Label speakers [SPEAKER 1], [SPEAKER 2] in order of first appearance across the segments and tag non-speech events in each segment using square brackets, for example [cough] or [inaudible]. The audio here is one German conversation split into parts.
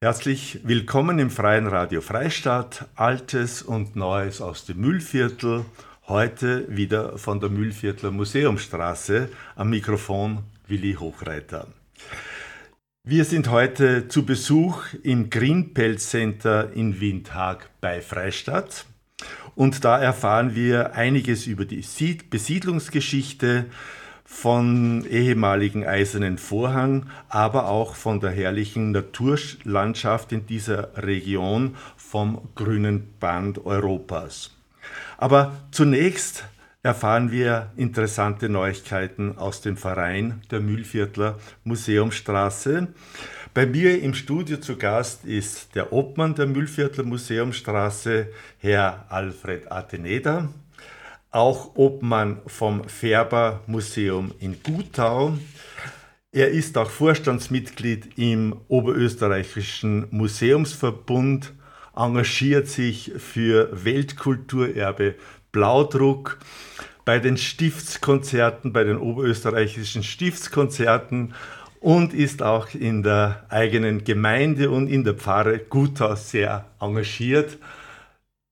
[SPEAKER 1] Herzlich willkommen im Freien Radio Freistadt, Altes und Neues aus dem Müllviertel. Heute wieder von der Müllviertler Museumstraße am Mikrofon Willi Hochreiter. Wir sind heute zu Besuch im Greenpelz Center in Windhag bei Freistadt und da erfahren wir einiges über die Besiedlungsgeschichte, von ehemaligen Eisernen Vorhang, aber auch von der herrlichen Naturlandschaft in dieser Region vom grünen Band Europas. Aber zunächst erfahren wir interessante Neuigkeiten aus dem Verein der Mühlviertler Museumstraße. Bei mir im Studio zu Gast ist der Obmann der Mühlviertler Museumstraße, Herr Alfred Ateneda auch Obmann vom Färber Museum in Gutau. Er ist auch Vorstandsmitglied im Oberösterreichischen Museumsverbund, engagiert sich für Weltkulturerbe Blaudruck bei den Stiftskonzerten, bei den oberösterreichischen Stiftskonzerten und ist auch in der eigenen Gemeinde und in der Pfarre Gutau sehr engagiert.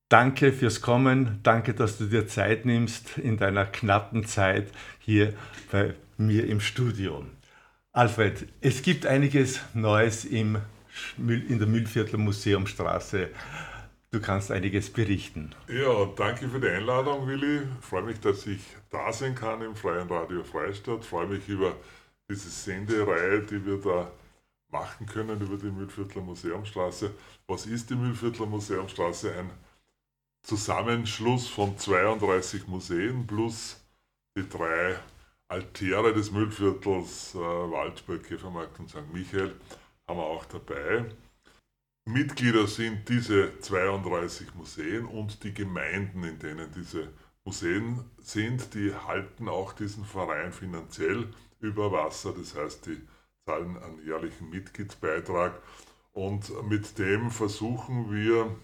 [SPEAKER 1] Danke fürs Kommen, danke, dass du dir Zeit nimmst in deiner knappen Zeit hier bei mir im Studio. Alfred, es gibt einiges Neues im, in der Müllviertler Museumstraße. Du kannst einiges berichten.
[SPEAKER 2] Ja, danke für die Einladung, Willi. Ich freue mich, dass ich da sein kann im Freien Radio Freistadt. Ich freue mich über diese Sendereihe, die wir da machen können über die Müllviertler Museumstraße. Was ist die Müllviertler Museumstraße? Ein Zusammenschluss von 32 Museen plus die drei Altäre des Müllviertels äh, Waldburg, Käfermarkt und St. Michael haben wir auch dabei. Mitglieder sind diese 32 Museen und die Gemeinden, in denen diese Museen sind, die halten auch diesen Verein finanziell über Wasser. Das heißt, die zahlen einen jährlichen Mitgliedsbeitrag und mit dem versuchen wir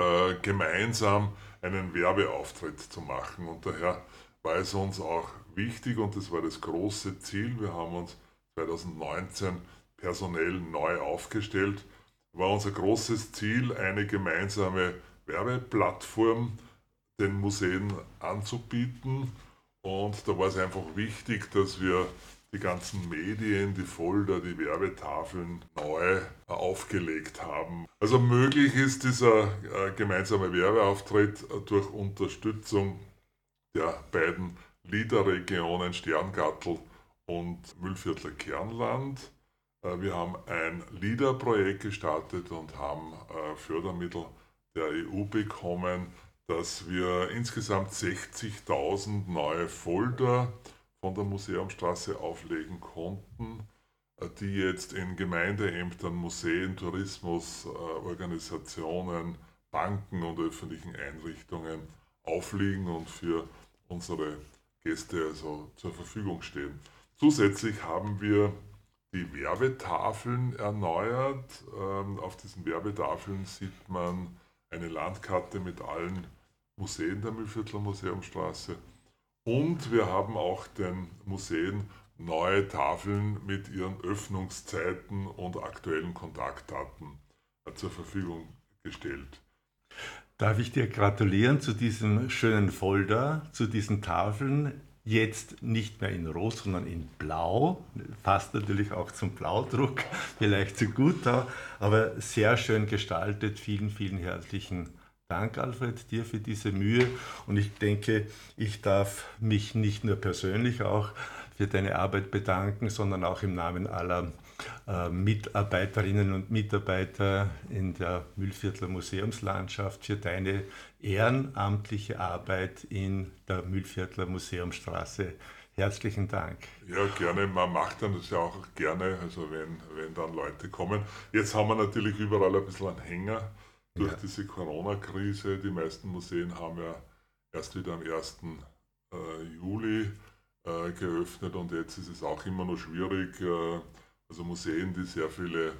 [SPEAKER 2] äh, gemeinsam einen Werbeauftritt zu machen. Und daher war es uns auch wichtig und das war das große Ziel. Wir haben uns 2019 personell neu aufgestellt. War unser großes Ziel, eine gemeinsame Werbeplattform den Museen anzubieten. Und da war es einfach wichtig, dass wir die ganzen Medien, die Folder, die Werbetafeln neu aufgelegt haben. Also möglich ist dieser äh, gemeinsame Werbeauftritt durch Unterstützung der beiden Liederregionen Sterngattel und Müllviertler Kernland. Äh, wir haben ein Liederprojekt gestartet und haben äh, Fördermittel der EU bekommen, dass wir insgesamt 60.000 neue Folder von der Museumstraße auflegen konnten, äh, die jetzt in Gemeindeämtern, Museen, Tourismusorganisationen, Banken und öffentlichen Einrichtungen aufliegen und für unsere Gäste also zur Verfügung stehen. Zusätzlich haben wir die Werbetafeln erneuert. Ähm, auf diesen Werbetafeln sieht man eine Landkarte mit allen Museen der Mühlviertler Museumstraße und wir haben auch den Museen neue Tafeln mit ihren Öffnungszeiten und aktuellen Kontaktdaten äh, zur Verfügung gestellt.
[SPEAKER 1] Darf ich dir gratulieren zu diesem schönen Folder, zu diesen Tafeln? Jetzt nicht mehr in Rot, sondern in Blau. Passt natürlich auch zum Blaudruck, [laughs] vielleicht zu gut, aber sehr schön gestaltet. Vielen, vielen herzlichen Dank. Dank, Alfred, dir für diese Mühe. Und ich denke, ich darf mich nicht nur persönlich auch für deine Arbeit bedanken, sondern auch im Namen aller äh, Mitarbeiterinnen und Mitarbeiter in der Mühlviertler Museumslandschaft für deine ehrenamtliche Arbeit in der Mühlviertler Museumstraße. Herzlichen Dank.
[SPEAKER 2] Ja, gerne. Man macht dann das ja auch gerne, also wenn, wenn dann Leute kommen. Jetzt haben wir natürlich überall ein bisschen einen Hänger durch ja. diese Corona-Krise. Die meisten Museen haben ja erst wieder am 1. Äh, Juli äh, geöffnet und jetzt ist es auch immer noch schwierig. Äh, also Museen, die sehr viele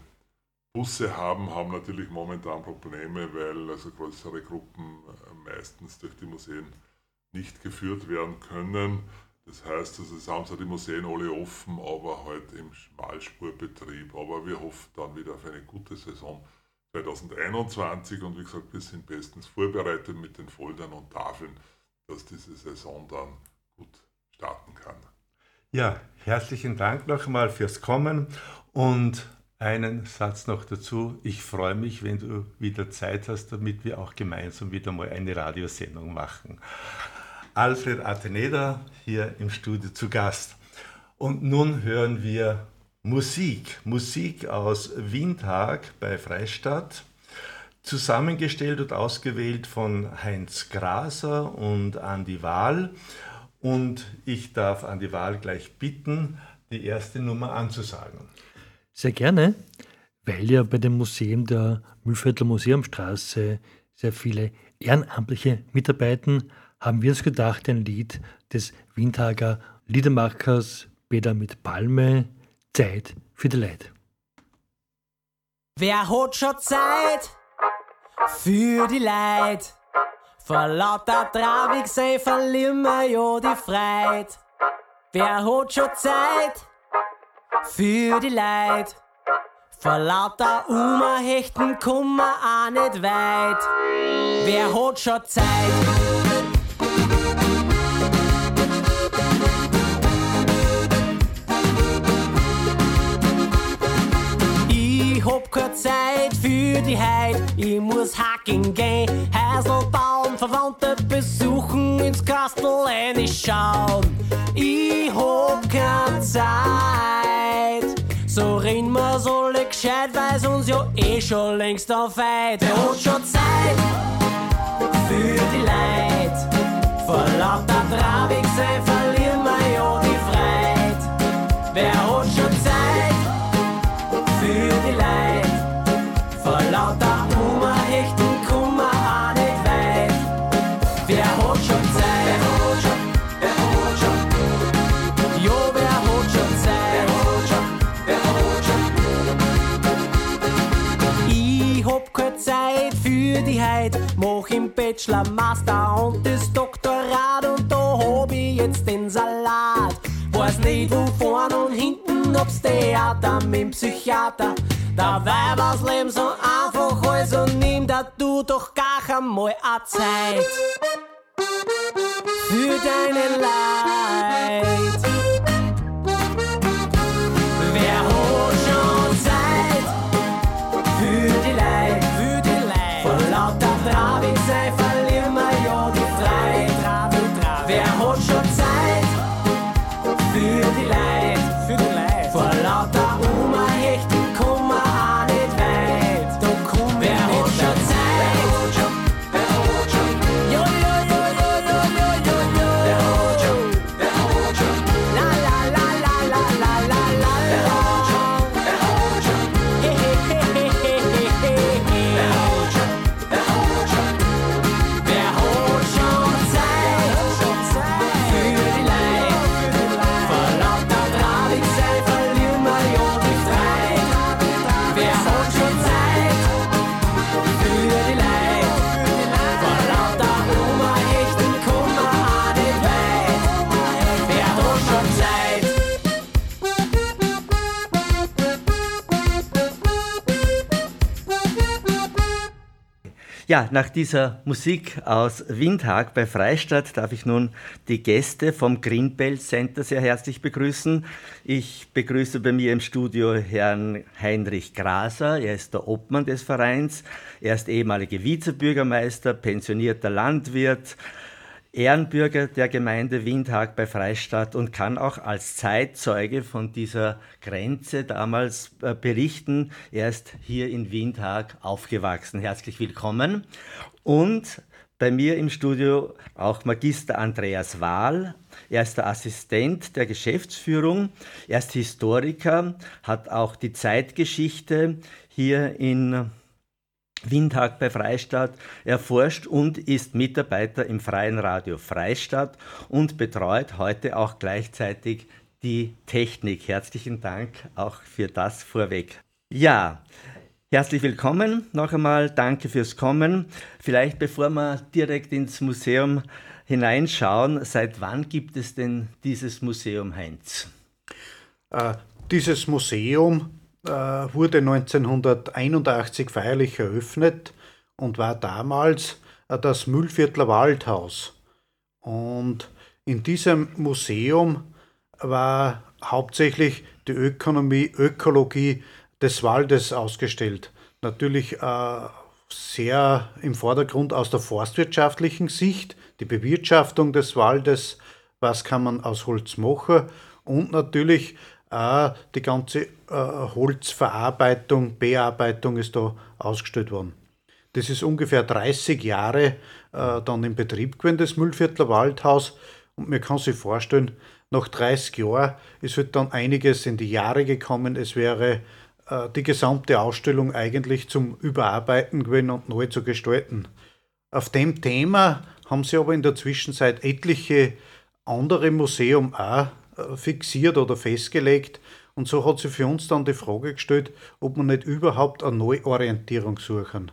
[SPEAKER 2] Busse haben, haben natürlich momentan Probleme, weil also größere Gruppen meistens durch die Museen nicht geführt werden können. Das heißt, also es haben zwar die Museen alle offen, aber halt im Schmalspurbetrieb. Aber wir hoffen dann wieder auf eine gute Saison 2021 und wie gesagt, wir sind bestens vorbereitet mit den Foldern und Tafeln, dass diese Saison dann gut starten kann.
[SPEAKER 1] Ja, herzlichen Dank nochmal fürs Kommen und einen Satz noch dazu. Ich freue mich, wenn du wieder Zeit hast, damit wir auch gemeinsam wieder mal eine Radiosendung machen. Alfred Ateneda hier im Studio zu Gast. Und nun hören wir Musik. Musik aus Windhag bei Freistadt. Zusammengestellt und ausgewählt von Heinz Graser und Andi Wahl. Und ich darf Andi Wahl gleich bitten, die erste Nummer anzusagen.
[SPEAKER 3] Sehr gerne, weil ja bei dem Museum der Mühlviertler Museumstraße sehr viele Ehrenamtliche mitarbeiten, haben wir uns gedacht, ein Lied des Windhager Liedermachers Peter mit Palme, Zeit für die Leid.
[SPEAKER 4] Wer hat schon Zeit für die Leid? Vor lauter Traurig sei verlieren wir ja die Freit. Wer hat schon Zeit für die Leid? Vor lauter Umerhechten kommen wir auch nicht weit. Wer hat schon Zeit? Hab keine Zeit für die Heid, ich muss hacken gehen. Heiselbaum, Verwandte besuchen, ins Kastel schauen. Ich hab keine Zeit. So reden wir alle gescheit, weil's uns ja eh schon längst auf Eid. Wer hat schon Zeit für die Leid? Vor lauter Trabig sein verlieren wir ja die Freit. Wer hat schon für die Leid? Vor lauter Umerhechten kommen wir auch nicht weit. Wer hat schon Zeit? Wer hat schon? Wer hat schon? Jo, wer hat schon Zeit? Wer hat schon? Wer hat schon? Ich hab keine Zeit für die Heid, mach im Bachelor, Master und das Doktorat und da hab ich jetzt den Salat. Weiß nicht wo vorn und hinten, Theater mit dem Psychiater. Dabei war's Leben so einfach, also nimm da du doch gar einmal a Zeit für deine Leid. Ja,
[SPEAKER 5] nach dieser Musik aus Windhag bei Freistadt darf ich nun die Gäste vom Greenbelt Center sehr herzlich begrüßen. Ich begrüße bei mir im Studio Herrn Heinrich Graser. Er ist der Obmann des Vereins. Er ist ehemaliger Vizebürgermeister, pensionierter Landwirt, Ehrenbürger der Gemeinde Windhag bei Freistadt und kann auch als Zeitzeuge von dieser Grenze damals äh, berichten. Er ist hier in Windhag aufgewachsen. Herzlich willkommen. Und bei mir im Studio auch Magister Andreas Wahl. Er ist der Assistent der Geschäftsführung. Er ist Historiker, hat auch die Zeitgeschichte hier in Windhag bei Freistadt erforscht und ist Mitarbeiter im Freien Radio Freistadt und betreut heute auch gleichzeitig die Technik. Herzlichen Dank auch für das vorweg. Ja, herzlich willkommen noch einmal. Danke fürs Kommen. Vielleicht bevor wir direkt ins Museum
[SPEAKER 1] hineinschauen, seit wann gibt es denn dieses Museum Heinz?
[SPEAKER 6] Äh, dieses Museum wurde 1981 feierlich eröffnet und war damals äh, das Müllviertler Waldhaus. Und in diesem Museum war hauptsächlich die Ökonomie, Ökologie des Waldes ausgestellt. Natürlich äh, sehr im Vordergrund aus der forstwirtschaftlichen Sicht, die Bewirtschaftung des Waldes, was kann man aus Holz machen und natürlich auch die ganze äh, Holzverarbeitung, Bearbeitung ist da ausgestellt worden. Das ist ungefähr 30 Jahre äh, dann in Betrieb gewesen, das Müllviertler Waldhaus. Und man kann sich vorstellen, nach 30 Jahren ist halt dann einiges in die Jahre gekommen. Es wäre äh, die gesamte Ausstellung eigentlich zum Überarbeiten gewesen und neu zu gestalten. Auf dem Thema haben sie aber in der Zwischenzeit etliche andere Museum auch fixiert oder festgelegt. Und so hat sich für uns dann die Frage gestellt, ob wir nicht überhaupt eine Neuorientierung suchen.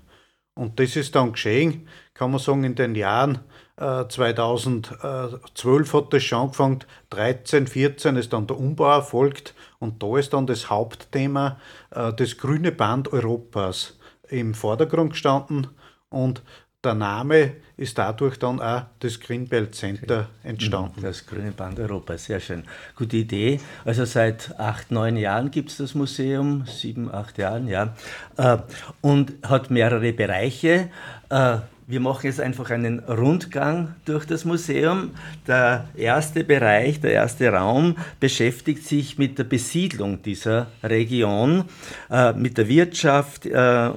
[SPEAKER 6] Und das ist dann geschehen, kann man sagen, in den Jahren 2012 hat das schon angefangen, 13, 14 ist dann der Umbau erfolgt und da ist dann das Hauptthema äh, das grüne Band Europas im Vordergrund gestanden und der Name ist dadurch dann auch das Greenbelt Center entstanden.
[SPEAKER 1] Das Grüne Band Europa, sehr schön. Gute Idee. Also seit acht, neun Jahren gibt es das Museum, sieben, acht Jahren, ja. Äh, und hat mehrere Bereiche. Wir machen jetzt einfach einen Rundgang durch das Museum. Der erste Bereich, der erste Raum beschäftigt sich mit der Besiedlung dieser Region, äh, mit der Wirtschaft äh,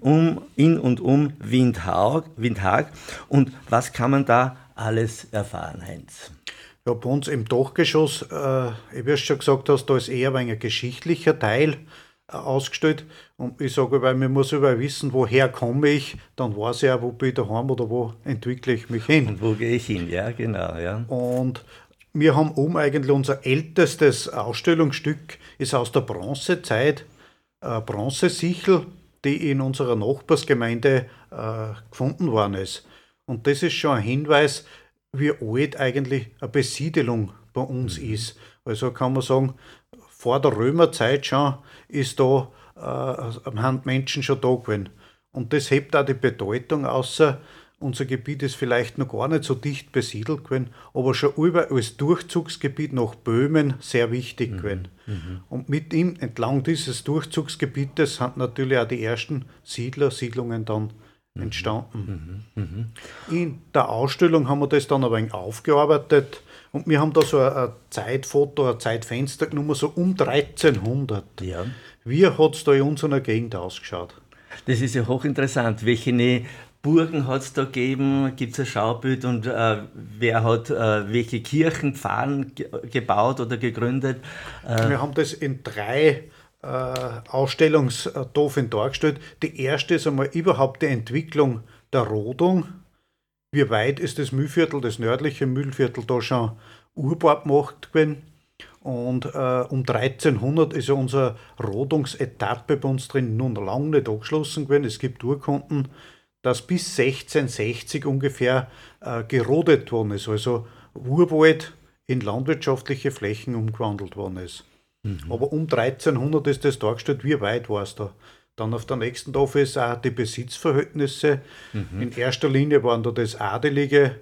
[SPEAKER 1] um, in und um Windhag, Windhag. Und was kann man da alles erfahren, Heinz?
[SPEAKER 6] Ja, bei uns im Dachgeschoss, äh, wie du schon gesagt hast, da ist eher ein geschichtlicher Teil ausgestellt. Und ich sage, weil man muss über wissen, woher komme ich, dann weiß ich auch, wo bin ich daheim oder wo entwickle ich mich hin.
[SPEAKER 1] Und wo gehe ich hin, ja, genau. Ja.
[SPEAKER 6] Und wir haben oben eigentlich unser ältestes Ausstellungsstück, ist aus der Bronzezeit, äh, Bronzesichel, die in unserer Nachbarsgemeinde äh, gefunden worden ist. Und das ist schon ein Hinweis, wie alt eigentlich eine Besiedelung bei uns mhm. ist. Also kann man sagen, vor der Römerzeit schon ist da äh, haben Menschen schon da gewesen. Und das hebt auch die Bedeutung außer unser Gebiet ist vielleicht noch gar nicht so dicht besiedelt gewesen, aber schon über als Durchzugsgebiet nach Böhmen sehr wichtig mhm. gewesen. Mhm. Und mit ihm entlang dieses Durchzugsgebietes sind natürlich auch die ersten Siedler, Siedlungen dann mhm. entstanden. Mhm. mhm. In der Ausstellung haben wir das dann wenig aufgearbeitet und wir haben da so ein, Zeitfoto, ein Zeitfenster genommen, so um 1300. Ja. Wie hat es da in unserer Gegend ausgeschaut?
[SPEAKER 1] Das ist ja hochinteressant. Welche Burgen hat es da gegeben? Gibt es ein Schaubild und äh, wer hat äh, welche Kirchen, Pfarren gebaut oder gegründet?
[SPEAKER 6] Äh Wir haben das in drei äh, Ausstellungstofen dargestellt. Die erste ist einmal überhaupt die Entwicklung der Rodung wie weit ist das Mühlviertel, das nördliche Mühlviertel, da schon urbar gemacht gewesen. Und äh, um 1300 ist ja unsere Rodungsetappe bei uns drin nun lange nicht abgeschlossen gewesen. Es gibt Urkunden, dass bis 1660 ungefähr äh, gerodet worden ist, also Urwald in landwirtschaftliche Flächen umgewandelt worden ist. Mhm. Aber um 1300 ist das dargestellt, wie weit war es da? Dann auf der nächsten Tafel ist auch die Besitzverhältnisse. Mhm. In erster Linie waren da das adelige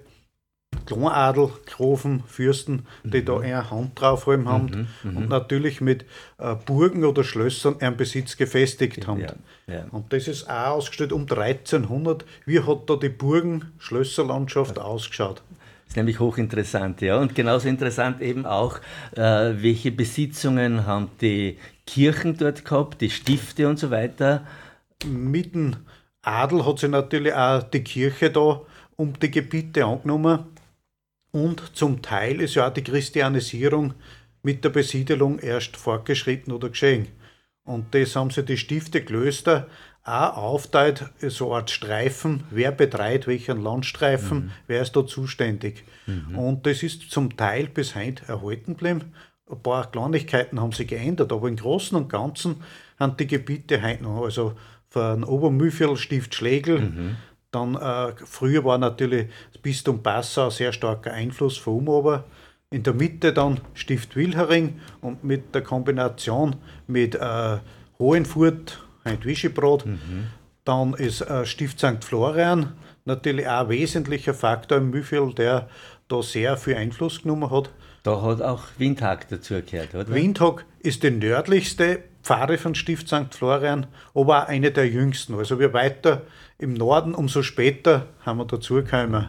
[SPEAKER 6] Kleinadel, Grofen, Fürsten, die mhm. da eine Hand drauf haben mhm. mhm. und natürlich mit äh, Burgen oder Schlössern ihren Besitz gefestigt haben. Ja, ja. Und das ist auch ausgestellt um 1300. Wie hat da die Burgen-Schlösserlandschaft ausgeschaut?
[SPEAKER 1] Das ist nämlich hochinteressant, ja. Und genauso interessant eben auch, äh, welche Besitzungen haben die Kirchen dort gehabt, die Stifte und so weiter.
[SPEAKER 6] Mit dem Adel hat sich natürlich auch die Kirche da um die Gebiete angenommen. Und zum Teil ist ja auch die Christianisierung mit der Besiedelung erst fortgeschritten oder geschehen. Und das haben sie die Stifte Klöster auch aufteilt, so eine Art Streifen, wer betreibt welchen Landstreifen, mhm. wer ist da zuständig. Mhm. Und das ist zum Teil bis heute erhalten geblieben ein paar Kleinigkeiten haben sich geändert, aber im Großen und Ganzen haben die Gebiete heute noch, also von Obermühlviertel, Stift Schlegel, mhm. Dann äh, früher war natürlich das Bistum Passau ein sehr starker Einfluss von oben. In der Mitte dann Stift Wilhering und mit der Kombination mit äh, Hohenfurt, ein Wischebrot, mhm. dann ist äh, Stift St. Florian natürlich auch ein wesentlicher Faktor im Mühlviertel, der da sehr viel Einfluss genommen hat.
[SPEAKER 1] Da hat auch Windhag dazugehört, oder?
[SPEAKER 6] Windhag ist die nördlichste Pfarre von Stift St. Florian, aber auch eine der jüngsten. Also wir weiter im Norden, umso später haben wir dazugekommen.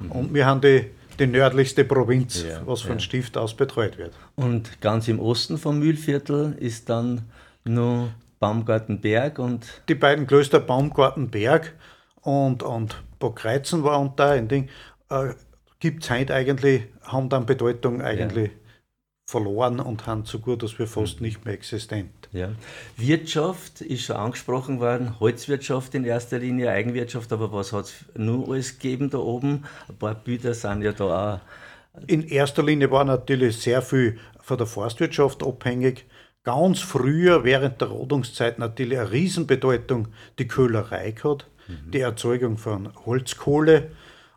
[SPEAKER 6] Mhm. Und wir haben die, die nördlichste Provinz, ja, was von ja. Stift aus betreut wird.
[SPEAKER 1] Und ganz im Osten vom Mühlviertel ist dann nur Baumgartenberg und.
[SPEAKER 6] Die beiden Klöster Baumgartenberg und, und Burgreizen war und da ein Ding. Äh, Gibt es heute eigentlich, haben dann Bedeutung eigentlich. Ja verloren und haben so gut, dass wir fast mhm. nicht mehr existent.
[SPEAKER 1] Ja. Wirtschaft ist schon angesprochen worden, Holzwirtschaft in erster Linie, Eigenwirtschaft, aber was hat es nur alles gegeben da oben? Ein paar Büter sind ja da auch.
[SPEAKER 6] In erster Linie war natürlich sehr viel von der Forstwirtschaft abhängig. Ganz früher, während der Rodungszeit, natürlich eine Riesenbedeutung die Köhlerei gehabt, mhm. die Erzeugung von Holzkohle.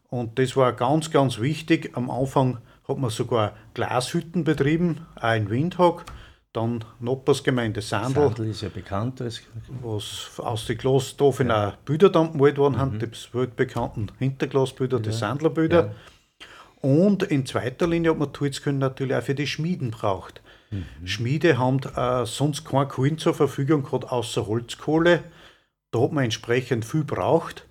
[SPEAKER 6] Und das war ganz, ganz wichtig. Am Anfang hat man sogar Glashütten betrieben, auch in Windhoek. Dann Noppersgemeinde Sandl.
[SPEAKER 1] Sandl ist ja bekannt als.
[SPEAKER 6] Was aus den Glasstoffen ja. auch Bilder dann gemalt worden mhm. haben, die weltbekannten Hinterglasbilder, ja. die Sandlerbilder. Ja. Und in zweiter Linie hat man können natürlich auch für die Schmieden braucht. Mhm. Schmiede haben äh, sonst kein Kohlen zur Verfügung gehabt, außer Holzkohle. Da hat man entsprechend viel braucht.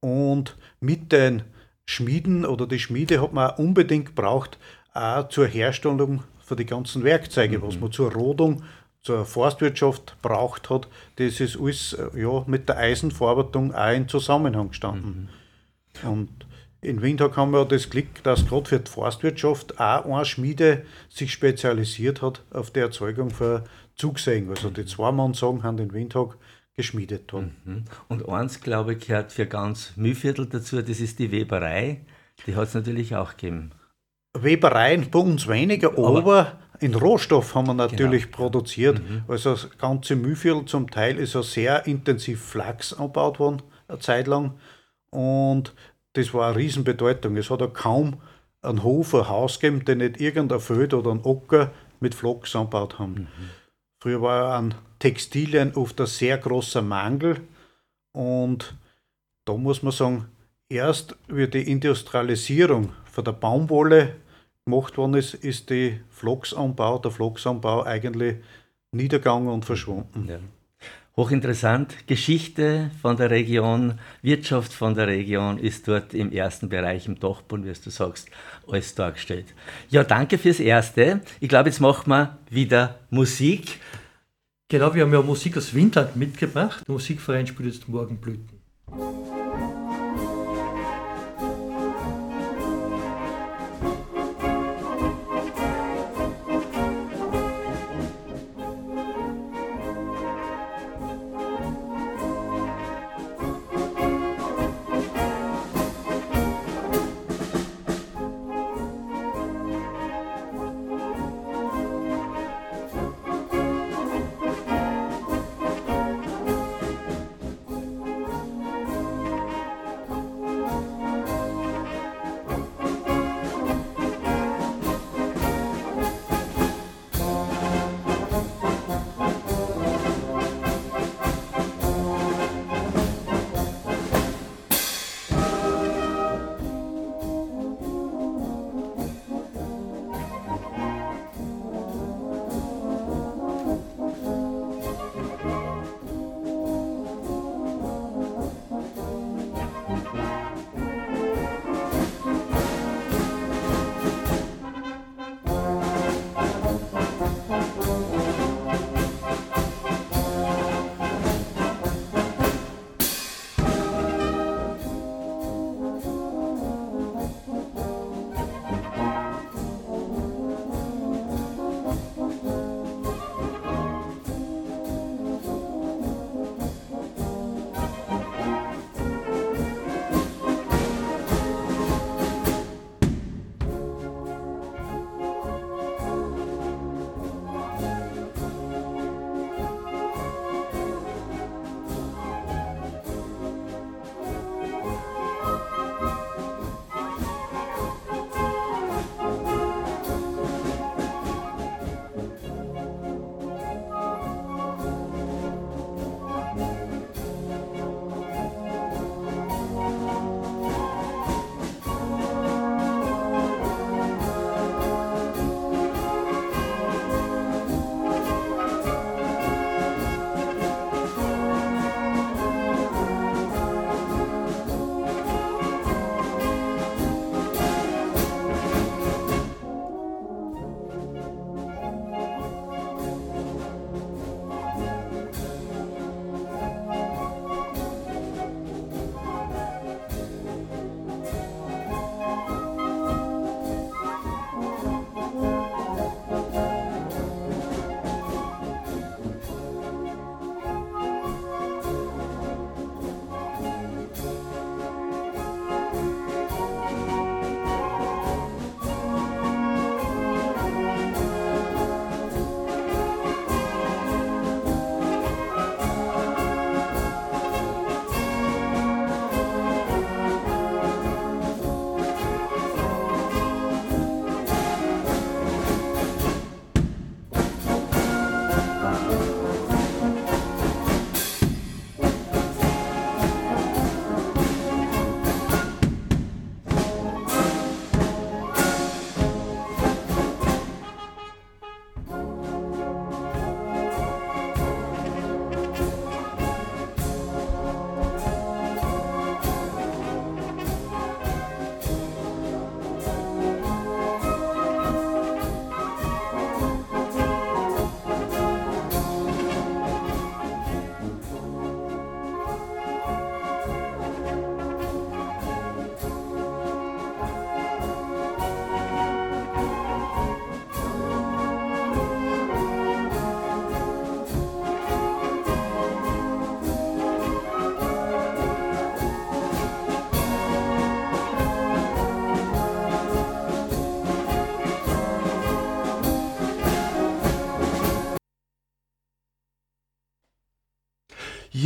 [SPEAKER 6] Und mit den Schmieden oder die Schmiede hat man unbedingt braucht, auch zur Herstellung für die ganzen Werkzeuge, mhm. was man zur Rodung, zur Forstwirtschaft braucht hat. Das ist alles äh, ja, mit der Eisenverarbeitung auch in Zusammenhang gestanden. Mhm. Und in Windhoek haben wir das Glück, dass gerade für die Forstwirtschaft auch eine Schmiede sich spezialisiert hat auf die Erzeugung von Zugsägen. Also die Zwei-Mann-Sagen haben in Windhoek geschmiedet worden.
[SPEAKER 1] Mhm. Und eins, glaube ich, gehört für ganz Mühlviertel dazu, das ist die Weberei. Die hat es natürlich auch gegeben.
[SPEAKER 6] Webereien bei uns weniger, aber, aber in Rohstoff haben wir natürlich genau. produziert. Mhm. Also das ganze Mühlviertel zum Teil ist ja sehr intensiv Flachs angebaut worden, eine Zeit lang. Und das war eine Riesenbedeutung. Es hat ja kaum einen Hof, ein Haus gegeben, der nicht irgendein Feld oder ein Ocker mit Flachs angebaut haben. Mhm. Früher war an Textilien oft ein sehr großer Mangel und da muss man sagen, erst wie die Industrialisierung von der Baumwolle gemacht worden ist, ist die Flachsanbau, der Flachsanbau eigentlich niedergegangen und verschwunden. Ja.
[SPEAKER 1] Hochinteressant. Geschichte von der Region, Wirtschaft von der Region ist dort im ersten Bereich im Dachbund, wie du sagst, alles dargestellt. Ja, danke fürs Erste. Ich glaube, jetzt machen wir wieder Musik.
[SPEAKER 3] Genau, wir haben ja Musik aus Windland mitgebracht. Der Musikverein spielt jetzt Morgenblüten.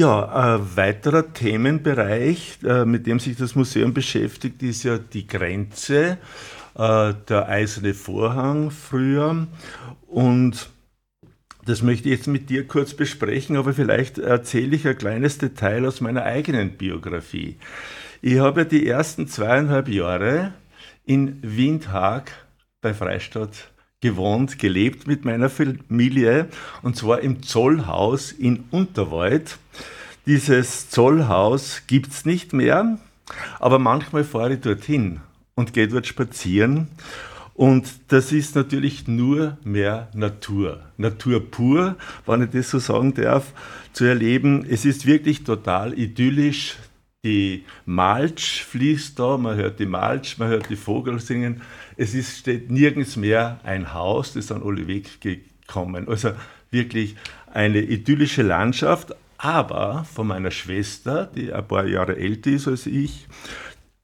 [SPEAKER 1] Ja, ein weiterer Themenbereich, äh, mit dem sich das Museum beschäftigt, ist ja die Grenze, äh, der eiserne Vorhang früher. Und das möchte ich jetzt mit dir kurz besprechen, aber vielleicht erzähle ich ein kleines Detail aus meiner eigenen Biografie. Ich habe ja die ersten zweieinhalb Jahre in Windhag bei Freistadt gewohnt, gelebt mit meiner Familie und zwar im Zollhaus in Unterwald. Dieses Zollhaus gibt es nicht mehr, aber manchmal fahre ich dorthin und gehe dort spazieren. Und das ist natürlich nur mehr Natur. Natur pur, wenn ich das so sagen darf, zu erleben. Es ist wirklich total idyllisch. Die Malch fließt da, man hört die Malch, man hört die Vogel singen. Es ist, steht nirgends mehr ein Haus, das sind alle weggekommen. Also wirklich eine idyllische Landschaft, aber von meiner Schwester, die ein paar Jahre älter ist als ich,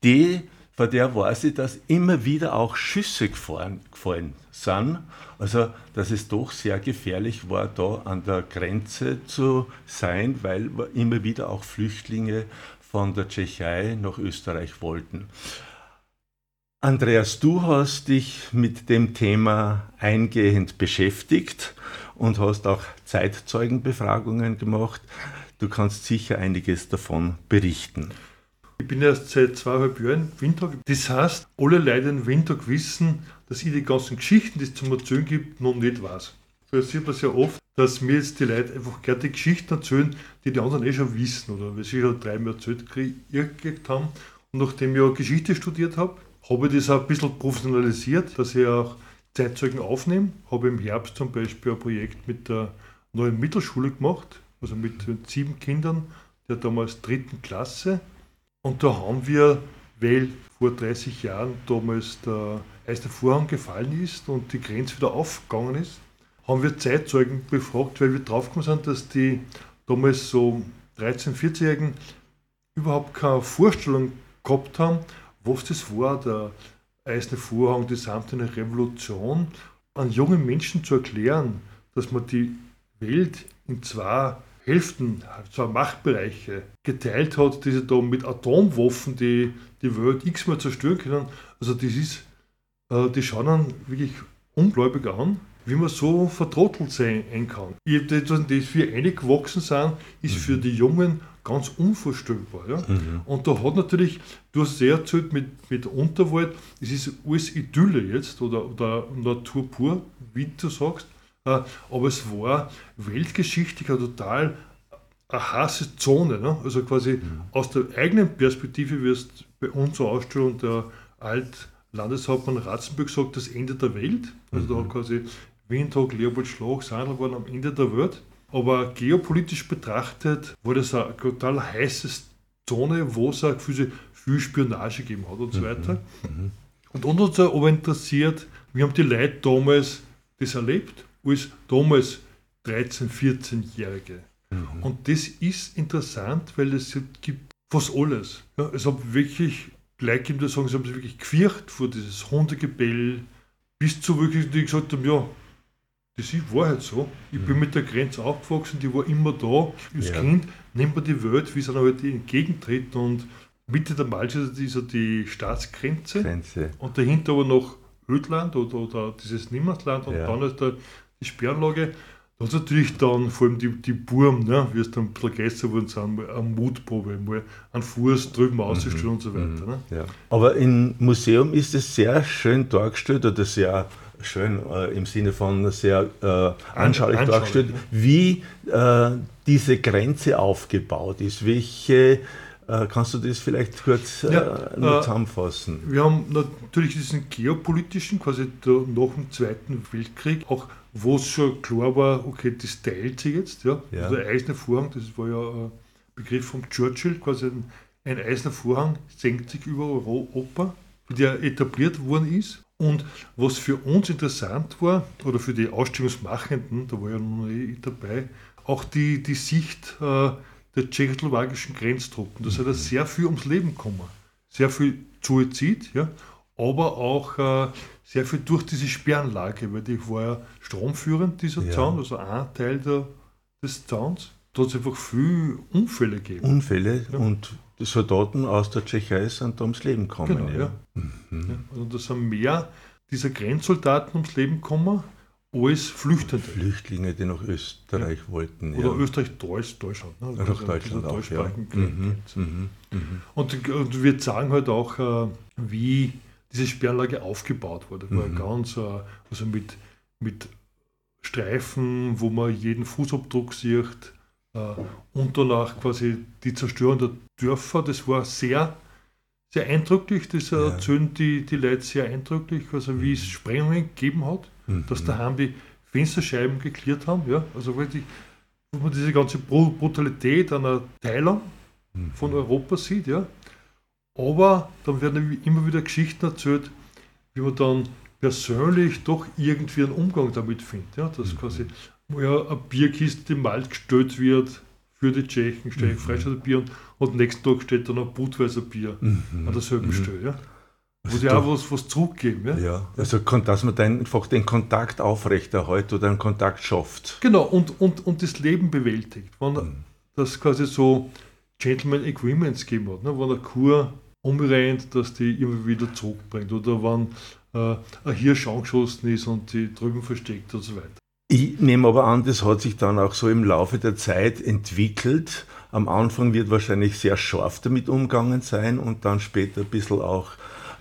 [SPEAKER 1] die, von der weiß ich, dass immer wieder auch Schüsse gefahren, gefallen sind. Also, dass es doch sehr gefährlich war, da an der Grenze zu sein, weil immer wieder auch Flüchtlinge von der Tschechei nach Österreich wollten. Andreas, du hast dich mit dem Thema eingehend beschäftigt und hast auch Zeitzeugenbefragungen gemacht. Du kannst sicher einiges davon berichten.
[SPEAKER 7] Ich bin erst seit zweieinhalb Jahren Windtag. Das heißt, alle Leute in Windtag wissen, dass ich die ganzen Geschichten, die es zum Erzählen gibt, noch nicht weiß. Das sieht man sehr oft, dass mir jetzt die Leute einfach gerne die Geschichten erzählen, die die anderen eh schon wissen oder weil sie schon dreimal erzählt gekriegt haben. Und nachdem ich auch Geschichte studiert habe, habe ich das auch ein bisschen professionalisiert, dass ich auch Zeitzeugen aufnehme. Habe im Herbst zum Beispiel ein Projekt mit der neuen Mittelschule gemacht, also mit sieben Kindern der damals dritten Klasse. Und da haben wir, weil vor 30 Jahren damals der Eisner Vorhang gefallen ist und die Grenze wieder aufgegangen ist, haben wir Zeitzeugen befragt, weil wir draufgekommen sind, dass die damals so 13-, 14-Jährigen überhaupt keine Vorstellung gehabt haben, was das war, der Eiserne Vorhang, die samtene Revolution, an jungen Menschen zu erklären, dass man die Welt in zwei Hälften, zwei Machtbereiche geteilt hat, die sie da mit Atomwaffen die, die Welt x-mal zerstören können. Also das ist, äh, die schauen dann wirklich ungläubig an, wie man so vertrottelt sein kann. Ich, das, wir eingewachsen sind, ist für die Jungen ganz unvorstellbar. Ja? Mhm. Und da hat natürlich, du hast sehr erzählt mit, mit Unterwald, es ist alles Idylle jetzt oder, oder Natur pur, wie du sagst, äh, aber es war weltgeschichtlich eine total eine heiße Zone. Ne? Also quasi mhm. aus der eigenen Perspektive wirst bei unserer Ausstellung der Alt-Landeshauptmann Ratzenburg sagt, das Ende der Welt. Also mhm. da hat quasi Windhoek, Leopold Schlag, Sandl waren am Ende der Welt. Aber geopolitisch betrachtet war das eine total heiße Zone, wo es auch viel, viel Spionage gegeben hat und so mhm, weiter. Mhm. Und uns hat aber interessiert, wie haben die Leute damals das erlebt, als damals 13-, 14-Jährige. Mhm. Und das ist interessant, weil es gibt fast alles. Ja, es hat wirklich, gibt, die sagen, sie haben sich wirklich gefürchtet vor dieses Hundegebell, bis zu wirklich, die gesagt haben, ja, das war halt so. Ich bin mhm. mit der Grenze aufgewachsen, die war immer da. Als ja. Kind nimmt man die Welt, wie sie dann halt entgegentritt und Mitte der Malsch ist ja die Staatsgrenze Grenze. und dahinter aber noch Ödland oder, oder dieses Niemandsland und ja. dann ist da die Sperranlage. Da ist natürlich dann vor allem die, die Burm, ne, wie es dann ein bisschen geister worden sind, mal eine Mutprobe, mal einen Fuß drüben mhm. auszustellen und so weiter. Ne?
[SPEAKER 1] Ja. Aber im Museum ist es sehr schön dargestellt oder sehr schön äh, im Sinne von sehr äh, anschaulich dargestellt, wie äh, diese Grenze aufgebaut ist. Welche, äh, kannst du das vielleicht kurz äh, ja, äh, zusammenfassen?
[SPEAKER 7] Wir haben natürlich diesen geopolitischen, quasi der, nach dem Zweiten Weltkrieg, auch wo es schon klar war, okay, das teilt sich jetzt. Ja? ja. Also der Eiserne Vorhang, das war ja ein Begriff von Churchill, quasi ein, ein eiserner Vorhang senkt sich über Europa, der etabliert worden ist. Und was für uns interessant war, oder für die Ausstellungsmachenden, da war ja noch eh dabei, auch die, die Sicht äh, der tschechoslowakischen Grenztruppen. Da ist ja sehr viel ums Leben gekommen. Sehr viel Suizid, ja, aber auch äh, sehr viel durch diese Sperranlage, weil die war ja stromführend, dieser ja. Zaun, also ein Teil der, des Zauns. da hat es einfach viele Unfälle gegeben.
[SPEAKER 1] Unfälle und die Soldaten aus der Tschechei sind da ums Leben gekommen.
[SPEAKER 7] Genau, ja.
[SPEAKER 1] Mhm.
[SPEAKER 7] Ja, also da sind mehr dieser Grenzsoldaten ums Leben gekommen als Flüchtende.
[SPEAKER 1] Flüchtlinge, die nach Österreich wollten.
[SPEAKER 7] Oder
[SPEAKER 1] ja.
[SPEAKER 7] Österreich, Deutsch, Deutschland. Ne?
[SPEAKER 1] Ja, nach
[SPEAKER 7] Also
[SPEAKER 1] Deutschland auch, ja. Mhm,
[SPEAKER 7] Grenze.
[SPEAKER 1] mhm, mhm.
[SPEAKER 7] Und, und wir sagen halt auch, äh, wie diese Sperranlage aufgebaut wurde. War
[SPEAKER 1] Mhm.
[SPEAKER 7] ganz, äh, also mit, mit Streifen, wo man jeden Fußabdruck sieht, äh, und danach quasi die Zerstörung der Dörfer. Das war sehr, sehr eindrücklich. Das
[SPEAKER 1] Ja.
[SPEAKER 7] erzählen die, die Leute sehr eindrücklich, also wie es Sprengungen gegeben hat,
[SPEAKER 1] Mhm.
[SPEAKER 7] dass daheim die Fensterscheiben geklärt haben. Ja? Also wirklich, wo man diese ganze Bru- Brutalität einer Teilung
[SPEAKER 1] Mhm.
[SPEAKER 7] von Europa sieht, ja. Aber dann werden immer wieder Geschichten erzählt, wie man dann persönlich doch irgendwie einen Umgang damit findet. Ja? Dass quasi ja, eine Bierkiste im Wald gestellt wird für die Tschechen, stehe ich Freistadt Bier und, und nächsten Tag steht dann ein Budweiser Bier
[SPEAKER 1] Mhm.
[SPEAKER 7] an derselben Stelle. Ja? Wo
[SPEAKER 1] doch-
[SPEAKER 7] auch was, was zurückgeben. Ja?
[SPEAKER 1] Ja, also dass man dann einfach den Kontakt aufrechterhält oder einen Kontakt schafft.
[SPEAKER 7] Genau, und, und, und das Leben bewältigt. Wenn
[SPEAKER 1] Mhm.
[SPEAKER 7] das quasi so Gentleman Agreements gegeben hat, ne? wenn eine Kur umrennt, dass die immer wieder zurückbringt oder wenn äh, ein Hirsch angeschossen ist und die drüben versteckt und so weiter.
[SPEAKER 1] Ich nehme aber an, das hat sich dann auch so im Laufe der Zeit entwickelt. Am Anfang wird wahrscheinlich sehr scharf damit umgegangen sein und dann später ein bisschen auch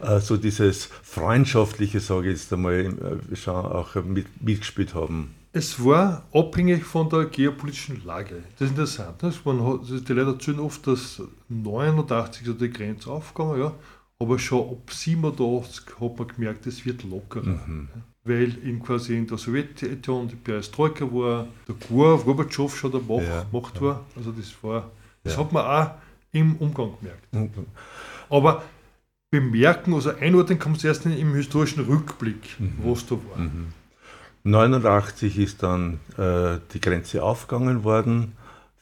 [SPEAKER 1] äh, so dieses freundschaftliche, sage ich jetzt einmal, äh, schon auch mit, mitgespielt haben.
[SPEAKER 7] Es war abhängig von der geopolitischen Lage. Das ist interessant. Ne? Man hat, die Leute erzählen oft, dass 89 ist die Grenze aufgegangen, ja, aber schon ab 87 hat man gemerkt, es wird lockerer.
[SPEAKER 1] Mhm.
[SPEAKER 7] Weil in quasi in der Sowjetunion die Perestroika war, der Kur, Gorbatschow schon der Macht,
[SPEAKER 1] Ja,
[SPEAKER 7] Macht war. Also das war, das hat man auch im Umgang gemerkt.
[SPEAKER 1] Mhm.
[SPEAKER 7] Aber bemerken, also einordnen man es erst im historischen Rückblick, was da war.
[SPEAKER 1] Mhm. 89 ist dann äh, die Grenze aufgegangen worden.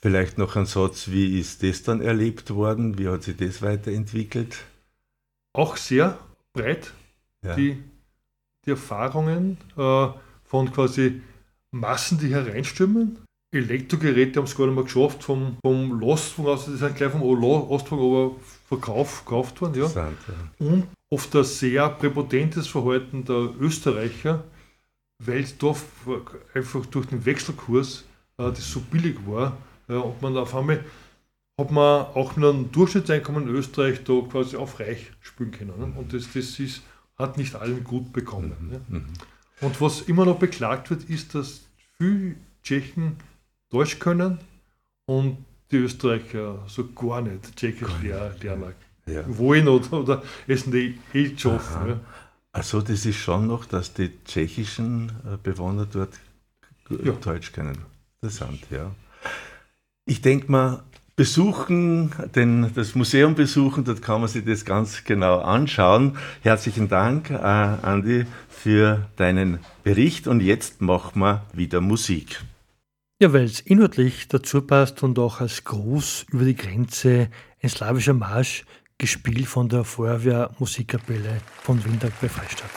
[SPEAKER 1] Vielleicht noch ein Satz, wie ist das dann erlebt worden? Wie hat sich das weiterentwickelt?
[SPEAKER 7] Auch sehr breit
[SPEAKER 1] Ja.
[SPEAKER 7] die, die Erfahrungen äh, von quasi Massen, die hereinstürmen. Elektrogeräte haben es gar nicht mehr geschafft, vom, vom Lastwagen, also die sind gleich vom Lo- Lastwagen aber verkauf, verkauft worden. Ja.
[SPEAKER 1] Ja.
[SPEAKER 7] Und oft ein sehr präpotentes Verhalten der Österreicher, weil es f- einfach durch den Wechselkurs äh, das so billig war. Ja, und man auf einmal hat man auch mit einem Durchschnittseinkommen in Österreich da quasi auf reich spielen können. Ne? Und das, das ist, hat nicht allen gut bekommen. Ne?
[SPEAKER 1] Mhm.
[SPEAKER 7] Und was immer noch beklagt wird, ist, dass viele Tschechen Deutsch können und die Österreicher so gar nicht Tschechisch ler- lernen
[SPEAKER 1] Ja.
[SPEAKER 7] wollen oder, oder es nicht eh schaffen. Ja.
[SPEAKER 1] Also das ist schon noch, dass die tschechischen äh, Bewohner dort
[SPEAKER 7] Ja.
[SPEAKER 1] Deutsch können. Interessant, ja. Ich denke mal, besuchen, den, das Museum besuchen, dort kann man sich das ganz genau anschauen. Herzlichen Dank, äh, Andi, für deinen Bericht und jetzt machen wir wieder Musik.
[SPEAKER 3] Ja, weil es inhaltlich dazu passt und auch als Gruß über die Grenze ein slawischer Marsch, gespielt von der Feuerwehr Musikkapelle von Windberg bei Freistadt.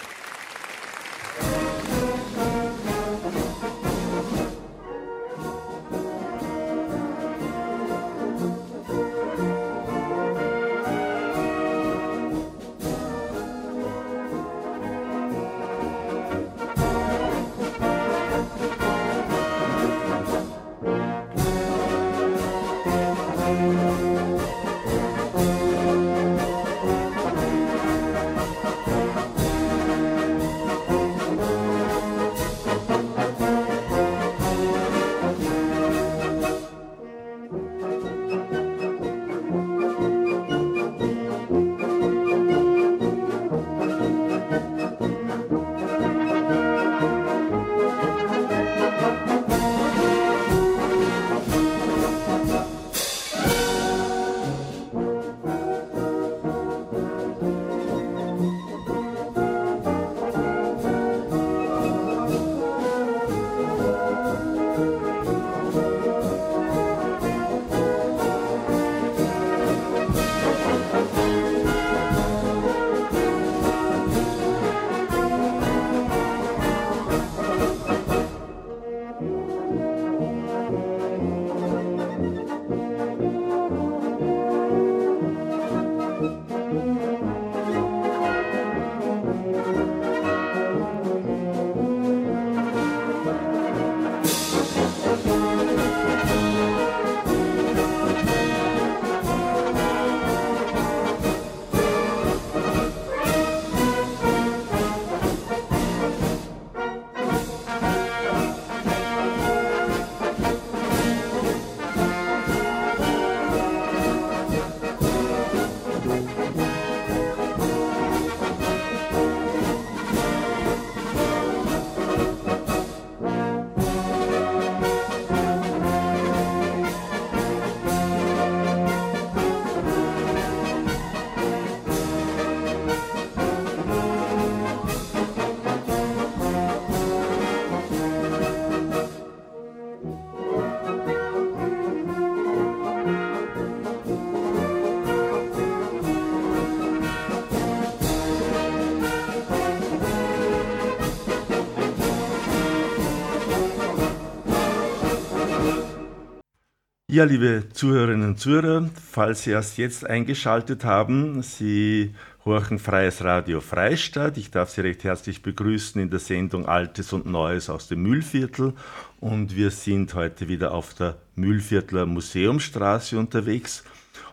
[SPEAKER 1] Ja, liebe Zuhörerinnen und Zuhörer, falls Sie erst jetzt eingeschaltet haben, Sie horchen Freies Radio Freistadt. Ich darf Sie recht herzlich begrüßen in der Sendung Altes und Neues aus dem Mühlviertel. Und wir sind heute wieder auf der Mühlviertler Museumstraße unterwegs.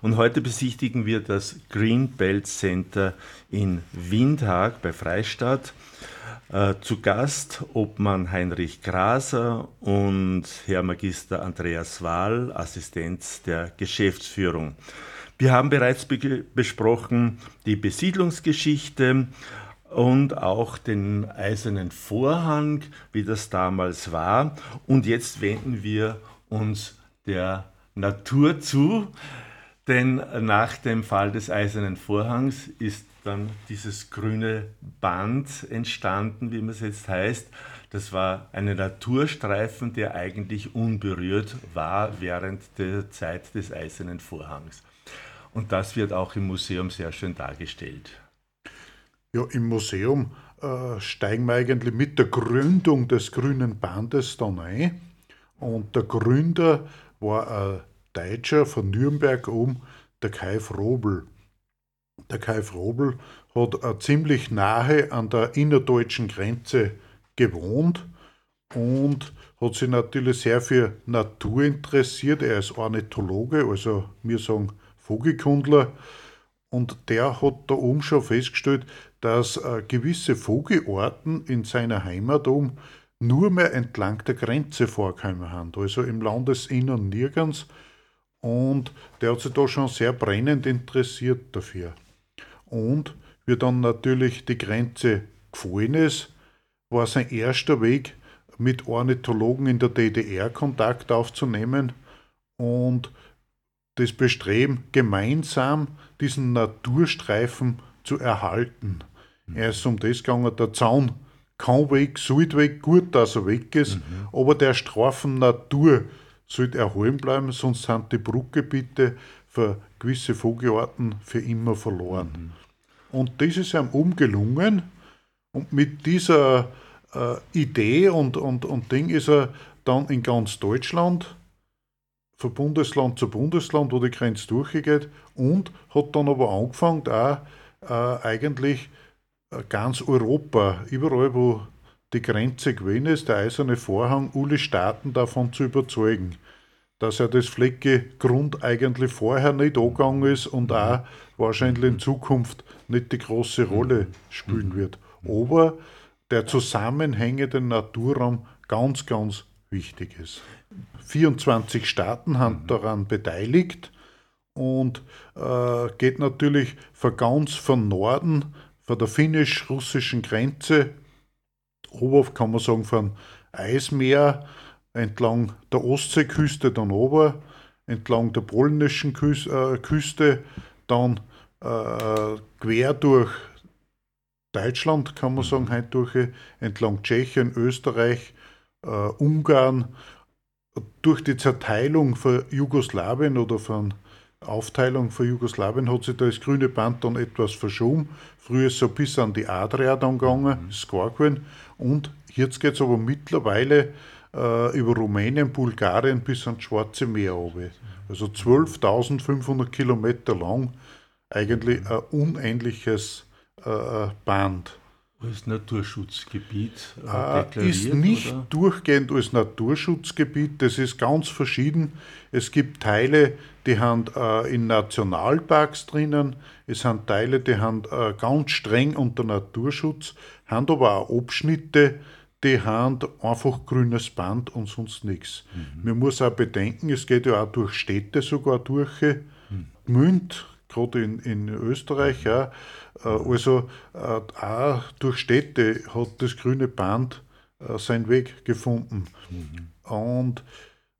[SPEAKER 1] Und heute besichtigen wir das Green Belt Center in Windhag bei Freistadt. Äh, zu Gast Obmann Heinrich Graser und Herr Magister Andreas Wahl, Assistent der Geschäftsführung. Wir haben bereits be besprochen die Besiedlungsgeschichte und auch den eisernen Vorhang, wie das damals war. Und jetzt wenden wir uns der Natur zu, denn nach dem Fall des eisernen Vorhangs ist dann dieses grüne Band entstanden, wie man es jetzt heißt. Das war ein Naturstreifen, der eigentlich unberührt war während der Zeit des Eisernen Vorhangs. Und das wird auch im Museum sehr schön dargestellt.
[SPEAKER 6] Ja, im Museum äh, steigen wir eigentlich mit der Gründung des Grünen Bandes dann ein. Und der Gründer war ein Deutscher von Nürnberg um, der Kai Frobel. Der Kai Frobel hat ziemlich nahe an der innerdeutschen Grenze gewohnt und hat sich natürlich sehr für Natur interessiert. Er ist Ornithologe, also wir sagen Vogelkundler. Und der hat da oben schon festgestellt, dass äh, gewisse Vogelarten in seiner Heimat oben nur mehr entlang der Grenze vorkommen haben, also im Landesinnern nirgends. Und der hat sich da schon sehr brennend interessiert dafür. Und wie dann natürlich die Grenze gefallen ist, war sein erster Weg, mit Ornithologen in der DDR Kontakt aufzunehmen und das Bestreben, gemeinsam diesen Naturstreifen zu erhalten. Mhm. Er ist um das gegangen, der Zaun kann weg, sollte weg, gut, dass er weg ist, mhm. aber der Streifen Natur sollte erholen bleiben, sonst sind die Brückgebiete für gewisse Vogelarten für immer verloren. Mhm. Und das ist ihm umgelungen. Und mit dieser äh, Idee und, und, und Ding ist er dann in ganz Deutschland, von Bundesland zu Bundesland, wo die Grenze durchgeht, und hat dann aber angefangen, auch äh, eigentlich äh, ganz Europa, überall, wo die Grenze gewesen ist, der eiserne Vorhang, alle Staaten davon zu überzeugen dass er das Fleckegrund eigentlich vorher nicht angegangen ist und auch wahrscheinlich in Zukunft nicht die große Rolle spielen wird. Aber der zusammenhängende Naturraum ganz, ganz wichtig ist. 24 Staaten haben mhm. daran beteiligt und äh, geht natürlich von ganz von Norden, von der finnisch-russischen Grenze, ober kann man sagen von Eismeer entlang der Ostseeküste dann ober, entlang der polnischen äh, Küste, dann äh, quer durch Deutschland, kann man sagen, heute durch, entlang Tschechien, Österreich, äh, Ungarn, durch die Zerteilung von Jugoslawien oder von Aufteilung von Jugoslawien hat sich das grüne Band dann etwas verschoben. Früher ist es so bis an die Adria dann gegangen, mhm. Skorquin. Und jetzt geht es aber mittlerweile äh, über Rumänien, Bulgarien bis ans Schwarze Meer runter. Also 12.500 Kilometer lang, eigentlich ein unendliches äh, Band.
[SPEAKER 1] Als Naturschutzgebiet
[SPEAKER 6] äh, äh Ist nicht oder? durchgehend als Naturschutzgebiet, das ist ganz verschieden. Es gibt Teile, die haben äh, in Nationalparks drinnen, es sind Teile, die haben äh, ganz streng unter Naturschutz, haben aber auch Abschnitte, die haben einfach grünes Band und sonst nichts. Mhm. Man muss auch bedenken, es geht ja auch durch Städte sogar durch. Mhm. Gmünd, gerade in, in Österreich, ja, äh, also äh, auch durch Städte hat das grüne Band äh, seinen Weg gefunden. Mhm. Und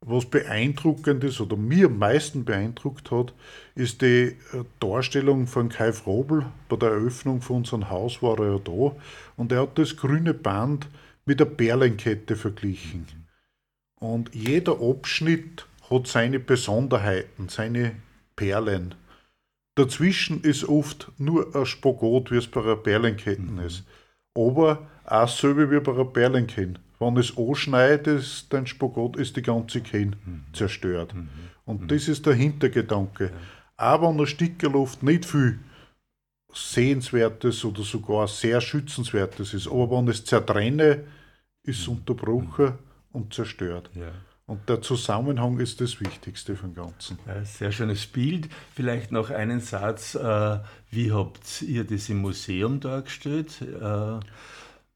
[SPEAKER 6] was beeindruckend ist oder mir am meisten beeindruckt hat, ist die Darstellung von Kai Frobel. Bei der Eröffnung von unserem Haus war er ja da und er hat das grüne Band mit der Perlenkette verglichen. Und jeder Abschnitt hat seine Besonderheiten, seine Perlen. Dazwischen ist oft nur ein Spagat, wie es bei einer Perlenkette mhm. ist. Aber auch so wie bei einer Perlenkette. wenn es anschneit, ist dein Spagat, ist die ganze Kehn
[SPEAKER 1] Mhm.
[SPEAKER 6] zerstört. Und das ist der Hintergedanke. Aber wenn der Stickerluft nicht viel Sehenswertes oder sogar sehr Schützenswertes ist, aber wenn es zertrenne, ist es unterbrochen und zerstört.
[SPEAKER 1] Ja.
[SPEAKER 6] Und der Zusammenhang ist das Wichtigste vom Ganzen.
[SPEAKER 1] Ja, sehr schönes Bild. Vielleicht noch einen Satz. Äh, wie habt ihr das im Museum dargestellt? Äh,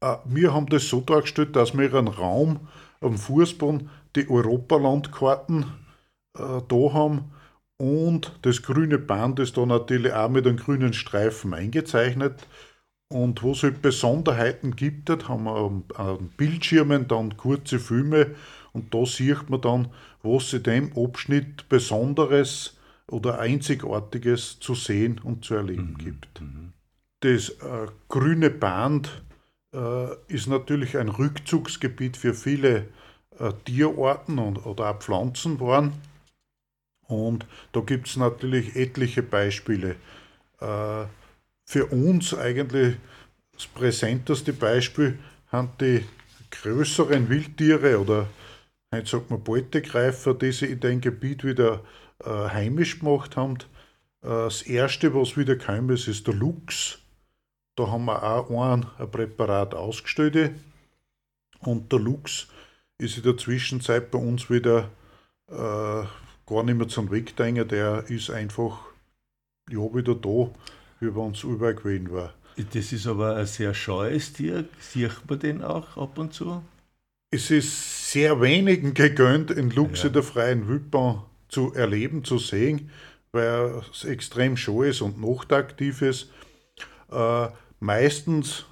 [SPEAKER 6] Äh, Wir haben das so dargestellt, dass wir einen Raum am Fußboden die Europalandkarten äh, da haben und das grüne Band ist da natürlich auch mit einem grünen Streifen eingezeichnet. Und wo es halt Besonderheiten gibt, haben wir an- Bildschirmen dann kurze Filme und da sieht man dann, was in dem Abschnitt Besonderes oder Einzigartiges zu sehen und zu erleben gibt. Das äh, grüne Band äh, ist natürlich ein Rückzugsgebiet für viele äh, Tierarten und, oder auch Pflanzen waren. Und da gibt es natürlich etliche Beispiele. Für uns eigentlich das präsenteste Beispiel sind die größeren Wildtiere oder heute sagt man Beutegreifer, die sie in dem Gebiet wieder äh, heimisch gemacht haben. Äh, das erste, was wieder gekommen ist, ist der Luchs. Da haben wir auch ein, ein Präparat ausgestellt. Und der Luchs ist in der Zwischenzeit bei uns wieder äh, gar nicht mehr zum Wegdenken. Der ist einfach ja, wieder da, wie bei uns überall gewesen war.
[SPEAKER 1] das ist aber ein sehr scheues Tier. Sieht man den auch ab und zu?
[SPEAKER 6] Es ist sehr wenigen gegönnt, in Luchs
[SPEAKER 1] Ja.
[SPEAKER 6] der freien Wildbahn zu erleben, zu sehen, weil es extrem scheu ist und nachtaktiv ist. Äh, meistens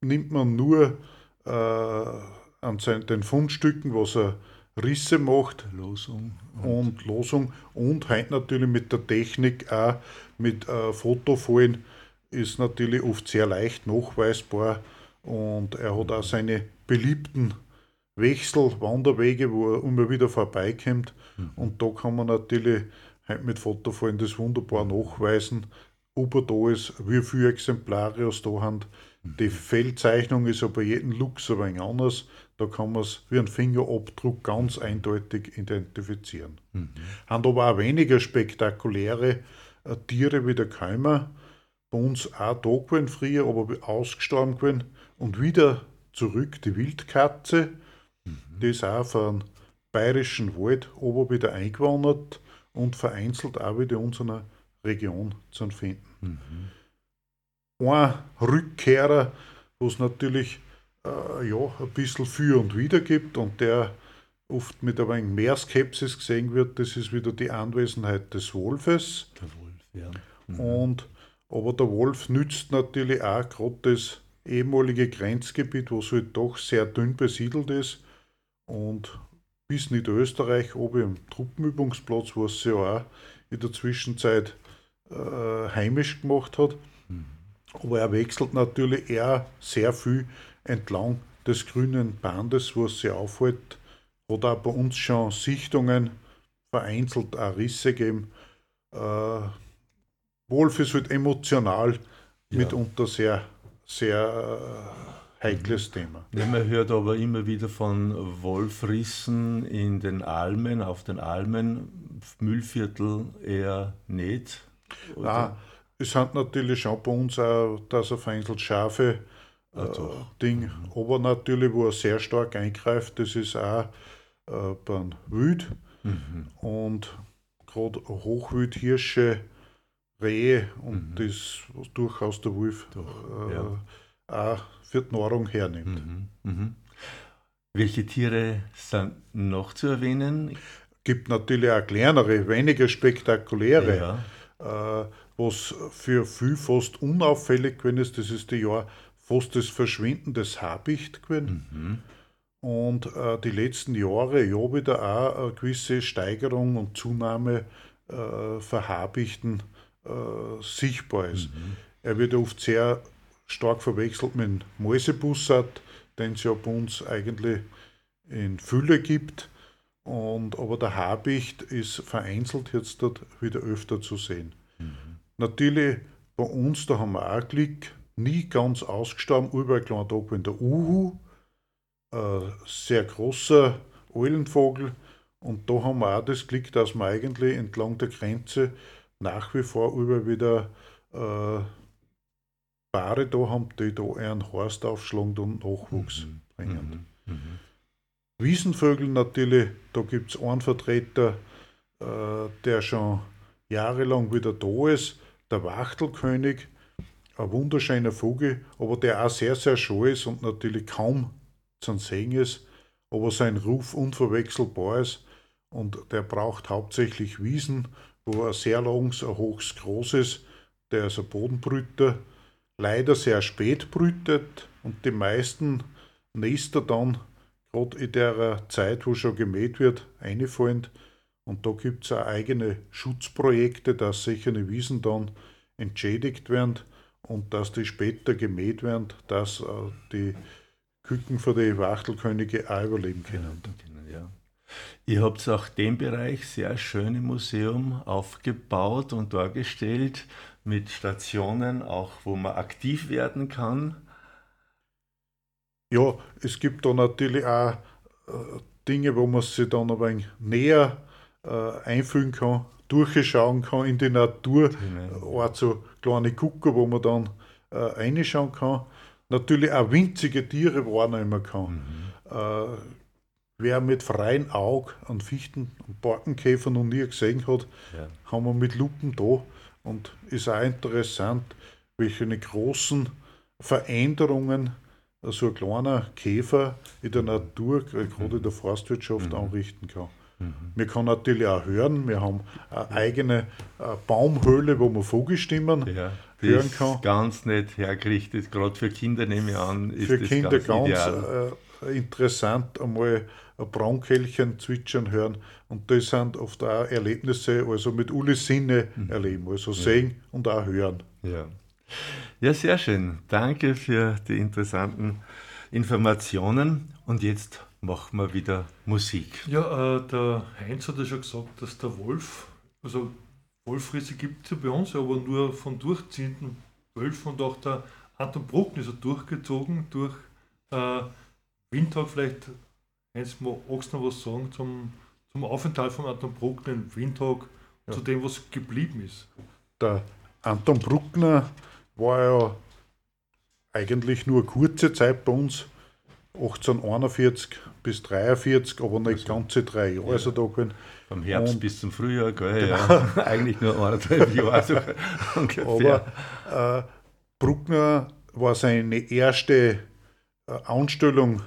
[SPEAKER 6] nimmt man nur äh, an seinen, den Fundstücken, was er Risse macht
[SPEAKER 1] Losung.
[SPEAKER 6] und Losung und heute natürlich mit der Technik auch mit äh, Fotofolien ist natürlich oft sehr leicht nachweisbar und er hat auch seine beliebten Wechsel, Wanderwege, wo er immer wieder vorbeikommt und da kann man natürlich heute mit Fotofolien das wunderbar nachweisen, ob er da ist, wie viele Exemplare es da haben. Die Fellzeichnung ist ja bei jedem Luchs ein wenig anders. Da kann man es wie ein Fingerabdruck ganz eindeutig identifizieren. Haben aber auch weniger spektakuläre Tiere wie der Keimer. Bei uns auch da gewesen früher, aber ausgestorben gewesen. Und wieder zurück die Wildkatze. Die ist auch von bayerischen Wald ober wieder eingewandert und vereinzelt auch wieder in unserer Region zu finden. Ein Rückkehrer, wo es natürlich äh, ja, ein bisschen für und wider gibt und der oft mit ein wenig mehr Skepsis gesehen wird, das ist wieder die Anwesenheit des Wolfes.
[SPEAKER 1] Der Wolf, ja.
[SPEAKER 6] Und, aber der Wolf nützt natürlich auch gerade das ehemalige Grenzgebiet, was halt doch sehr dünn besiedelt ist. Und bis Niederösterreich, oben im Truppenübungsplatz, was sie ja auch in der Zwischenzeit äh, heimisch gemacht hat. Aber er wechselt natürlich eher sehr viel entlang des grünen Bandes, wo es sich aufhält. Hat auch bei uns schon Sichtungen vereinzelt auch Risse gegeben. Äh, Wolf ist halt emotional mitunter sehr, sehr äh, heikles Thema.
[SPEAKER 1] Ja, man hört aber immer wieder von Wolfrissen in den Almen, auf den Almen, Müllviertel eher nicht. Oder?
[SPEAKER 6] Ah, es sind natürlich schon bei uns auch, dass er vereinzelt Schafe äh,
[SPEAKER 1] doch.
[SPEAKER 6] Ding, aber natürlich, wo er sehr stark eingreift, das ist auch äh, beim Wild und gerade Hochwild, Hirsche, Rehe und das, was durchaus der Wolf äh,
[SPEAKER 1] ja.
[SPEAKER 6] auch für die Nahrung hernimmt.
[SPEAKER 1] Mhm. Mhm. Welche Tiere sind noch zu erwähnen?
[SPEAKER 6] Gibt natürlich auch kleinere, weniger spektakuläre.
[SPEAKER 1] Ja.
[SPEAKER 6] äh, was für viel fast unauffällig gewesen ist, das ist die Jahr fast das Verschwinden des Habicht gewesen. Und äh, die letzten Jahre ja wieder auch eine gewisse Steigerung und Zunahme äh, für Habichten äh, sichtbar ist. Er wird oft sehr stark verwechselt mit dem Mäusebussard, den es ja bei uns eigentlich in Fülle gibt. Und, aber der Habicht ist vereinzelt jetzt dort wieder öfter zu sehen. Natürlich bei uns, da haben wir auch Glück, nie ganz ausgestorben, überall klar da in der Uhu. ein sehr großer Eulenvogel. Und da haben wir auch das Glück, dass wir eigentlich entlang der Grenze nach wie vor über wieder äh, Paare da haben, die da einen Horst aufschlagen und Nachwuchs
[SPEAKER 1] Mhm.
[SPEAKER 6] bringen.
[SPEAKER 1] Mhm. Mhm.
[SPEAKER 6] Wiesenvögel natürlich, da gibt es einen Vertreter, äh, der schon jahrelang wieder da ist, der Wachtelkönig, ein wunderschöner Vogel, aber der auch sehr, sehr schön ist und natürlich kaum zu sehen ist, aber sein Ruf unverwechselbar ist und der braucht hauptsächlich Wiesen, wo er sehr langs, ein hochs groß ist, der ein Bodenbrüter, leider sehr spät brütet und die meisten Nester dann gerade in der Zeit, wo schon gemäht wird, einfallen. Und da gibt es auch eigene Schutzprojekte, dass solche Wiesen dann entschädigt werden und dass die später gemäht werden, dass äh, die Küken für die Wachtelkönige auch überleben können.
[SPEAKER 1] Ja. Ihr habt auch den Bereich sehr schön im Museum aufgebaut und dargestellt mit Stationen, auch wo man aktiv werden kann.
[SPEAKER 6] Ja, es gibt da natürlich auch äh, Dinge, wo man sich dann ein wenig näher äh, einfühlen kann, durchschauen kann in die Natur.
[SPEAKER 1] Genau.
[SPEAKER 6] Auch so kleine Gucker, wo man dann äh, reinschauen kann. Natürlich auch winzige Tiere wahrnehmen kann. Äh, wer mit freiem Auge an Fichten und Borkenkäfer noch nie gesehen hat,
[SPEAKER 1] Ja.
[SPEAKER 6] haben wir mit Lupen da. Und ist auch interessant, welche großen Veränderungen so ein kleiner Käfer in der Natur, äh, gerade in der Forstwirtschaft, anrichten kann. Wir kann natürlich auch hören, wir haben eine eigene äh, Baumhöhle, wo man Vogelstimmen
[SPEAKER 1] Ja,
[SPEAKER 6] hören
[SPEAKER 1] ist
[SPEAKER 6] kann.
[SPEAKER 1] ganz nett hergerichtet, gerade für Kinder nehme ich an, ist
[SPEAKER 6] Für Kinder
[SPEAKER 1] ganz,
[SPEAKER 6] ganz, äh, interessant, einmal ein Braunkehlchen zwitschern hören. Und das sind oft auch Erlebnisse, also mit alle Sinne
[SPEAKER 1] Mhm.
[SPEAKER 6] erleben, also sehen und auch hören.
[SPEAKER 1] Ja. ja, sehr schön. Danke für die interessanten Informationen. Und jetzt machen wir wieder Musik.
[SPEAKER 7] Ja, äh, der Heinz hat ja schon gesagt, dass der Wolf, also Wolfrisse gibt es ja bei uns, aber nur von durchziehenden Wölfen und auch der Anton Bruckner ist ja durchgezogen durch äh, Windtag. Vielleicht, Heinz, magst du noch was sagen zum, zum Aufenthalt von Anton Bruckner in Windtag, zu dem, was geblieben ist?
[SPEAKER 6] Der Anton Bruckner war ja eigentlich nur eine kurze Zeit bei uns, 1841 bis 43, aber nicht ganze drei Jahre ist er da gewesen.
[SPEAKER 1] Vom Herbst
[SPEAKER 6] Und-
[SPEAKER 1] bis zum Frühjahr, gell? Ja. [laughs] Eigentlich nur anderthalb Jahre [laughs] so ungefähr.
[SPEAKER 6] Aber äh, Bruckner war seine erste äh, Anstellung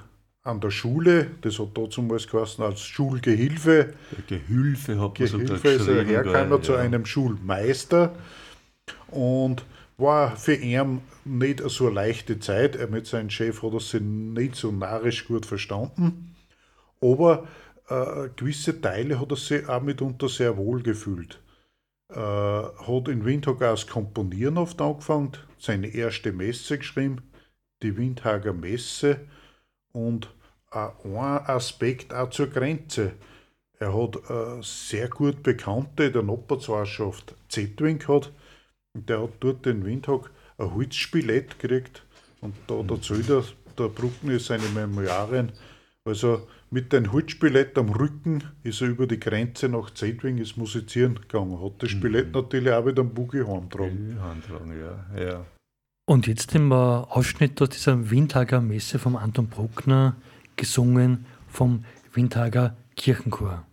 [SPEAKER 6] an der Schule, das hat damals geheißen als Schulgehilfe.
[SPEAKER 1] Gehülfe hat man sogar
[SPEAKER 6] Gehilfe ist er hergekommen
[SPEAKER 1] gell?
[SPEAKER 6] zu
[SPEAKER 1] Ja.
[SPEAKER 6] einem Schulmeister und war für ihn nicht so eine leichte Zeit. Er mit seinem Chef hat er sich nicht so narrisch gut verstanden, aber äh, gewisse Teile hat er sich auch mitunter sehr wohl gefühlt. Äh, hat in Windhag auch das Komponieren oft angefangen, seine erste Messe geschrieben, die Windhager Messe und ein Aspekt auch zur Grenze. Er hat äh, sehr gut Bekannte in der Nachbarschaft Zetwing gehabt. Der hat dort in Windhag ein Holzspilett gekriegt. Und da erzählt er, der Bruckner seine Memoiren. Also mit dem Holzspilett am Rücken ist er über die Grenze nach Zetwing ist musizieren gegangen. Hat das Spilett natürlich auch wieder am Buggy
[SPEAKER 1] Handlung, ja. ja.
[SPEAKER 3] Und jetzt den Ausschnitt aus dieser Windhager Messe vom Anton Bruckner, gesungen vom Windhager Kirchenchor.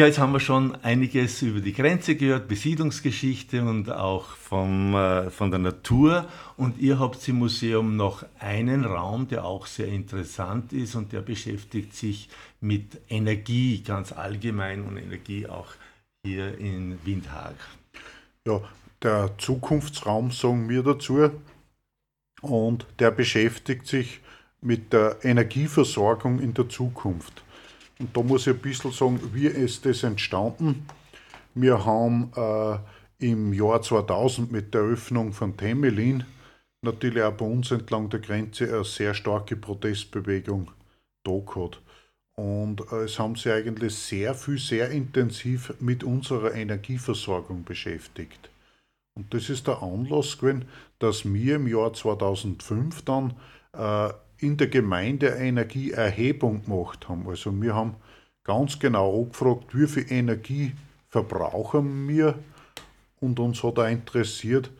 [SPEAKER 1] Ja, jetzt haben wir schon einiges über die Grenze gehört, Besiedlungsgeschichte und auch vom, äh, von der Natur. Und ihr habt im Museum noch einen Raum, der auch sehr interessant ist und der beschäftigt sich mit Energie ganz allgemein und Energie auch hier in Windhag.
[SPEAKER 6] Ja, der Zukunftsraum sagen wir dazu. Und der beschäftigt sich mit der Energieversorgung in der Zukunft. Und da muss ich ein bisschen sagen, wie ist das entstanden? Wir haben äh, im Jahr 2000 mit der Eröffnung von Temelin natürlich auch bei uns entlang der Grenze eine sehr starke Protestbewegung da gehabt. Und äh, es haben sich eigentlich sehr viel, sehr intensiv mit unserer Energieversorgung beschäftigt. Und das ist der Anlass gewesen, dass wir im Jahr 2005 dann äh, in der Gemeinde Energieerhebung gemacht haben. Also wir haben ganz genau angefragt, wie viel Energie verbrauchen wir und uns hat auch interessiert,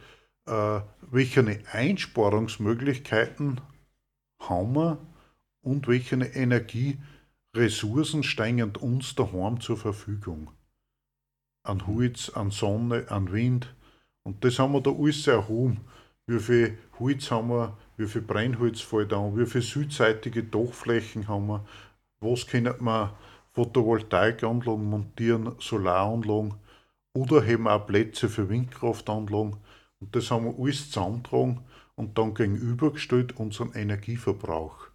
[SPEAKER 6] äh, welche Einsparungsmöglichkeiten haben wir und welche Energieressourcen stehen uns daheim zur Verfügung. An Holz, an Sonne, an Wind. Und das haben wir da alles erhoben. Wie viel Holz haben wir, wie viel Brennholz fällt an, wie viele südseitige Dachflächen haben wir, was können wir Photovoltaikanlagen montieren, Solaranlagen oder haben auch Plätze für Windkraftanlagen. Und das haben wir alles zusammengetragen und dann gegenübergestellt unseren Energieverbrauch.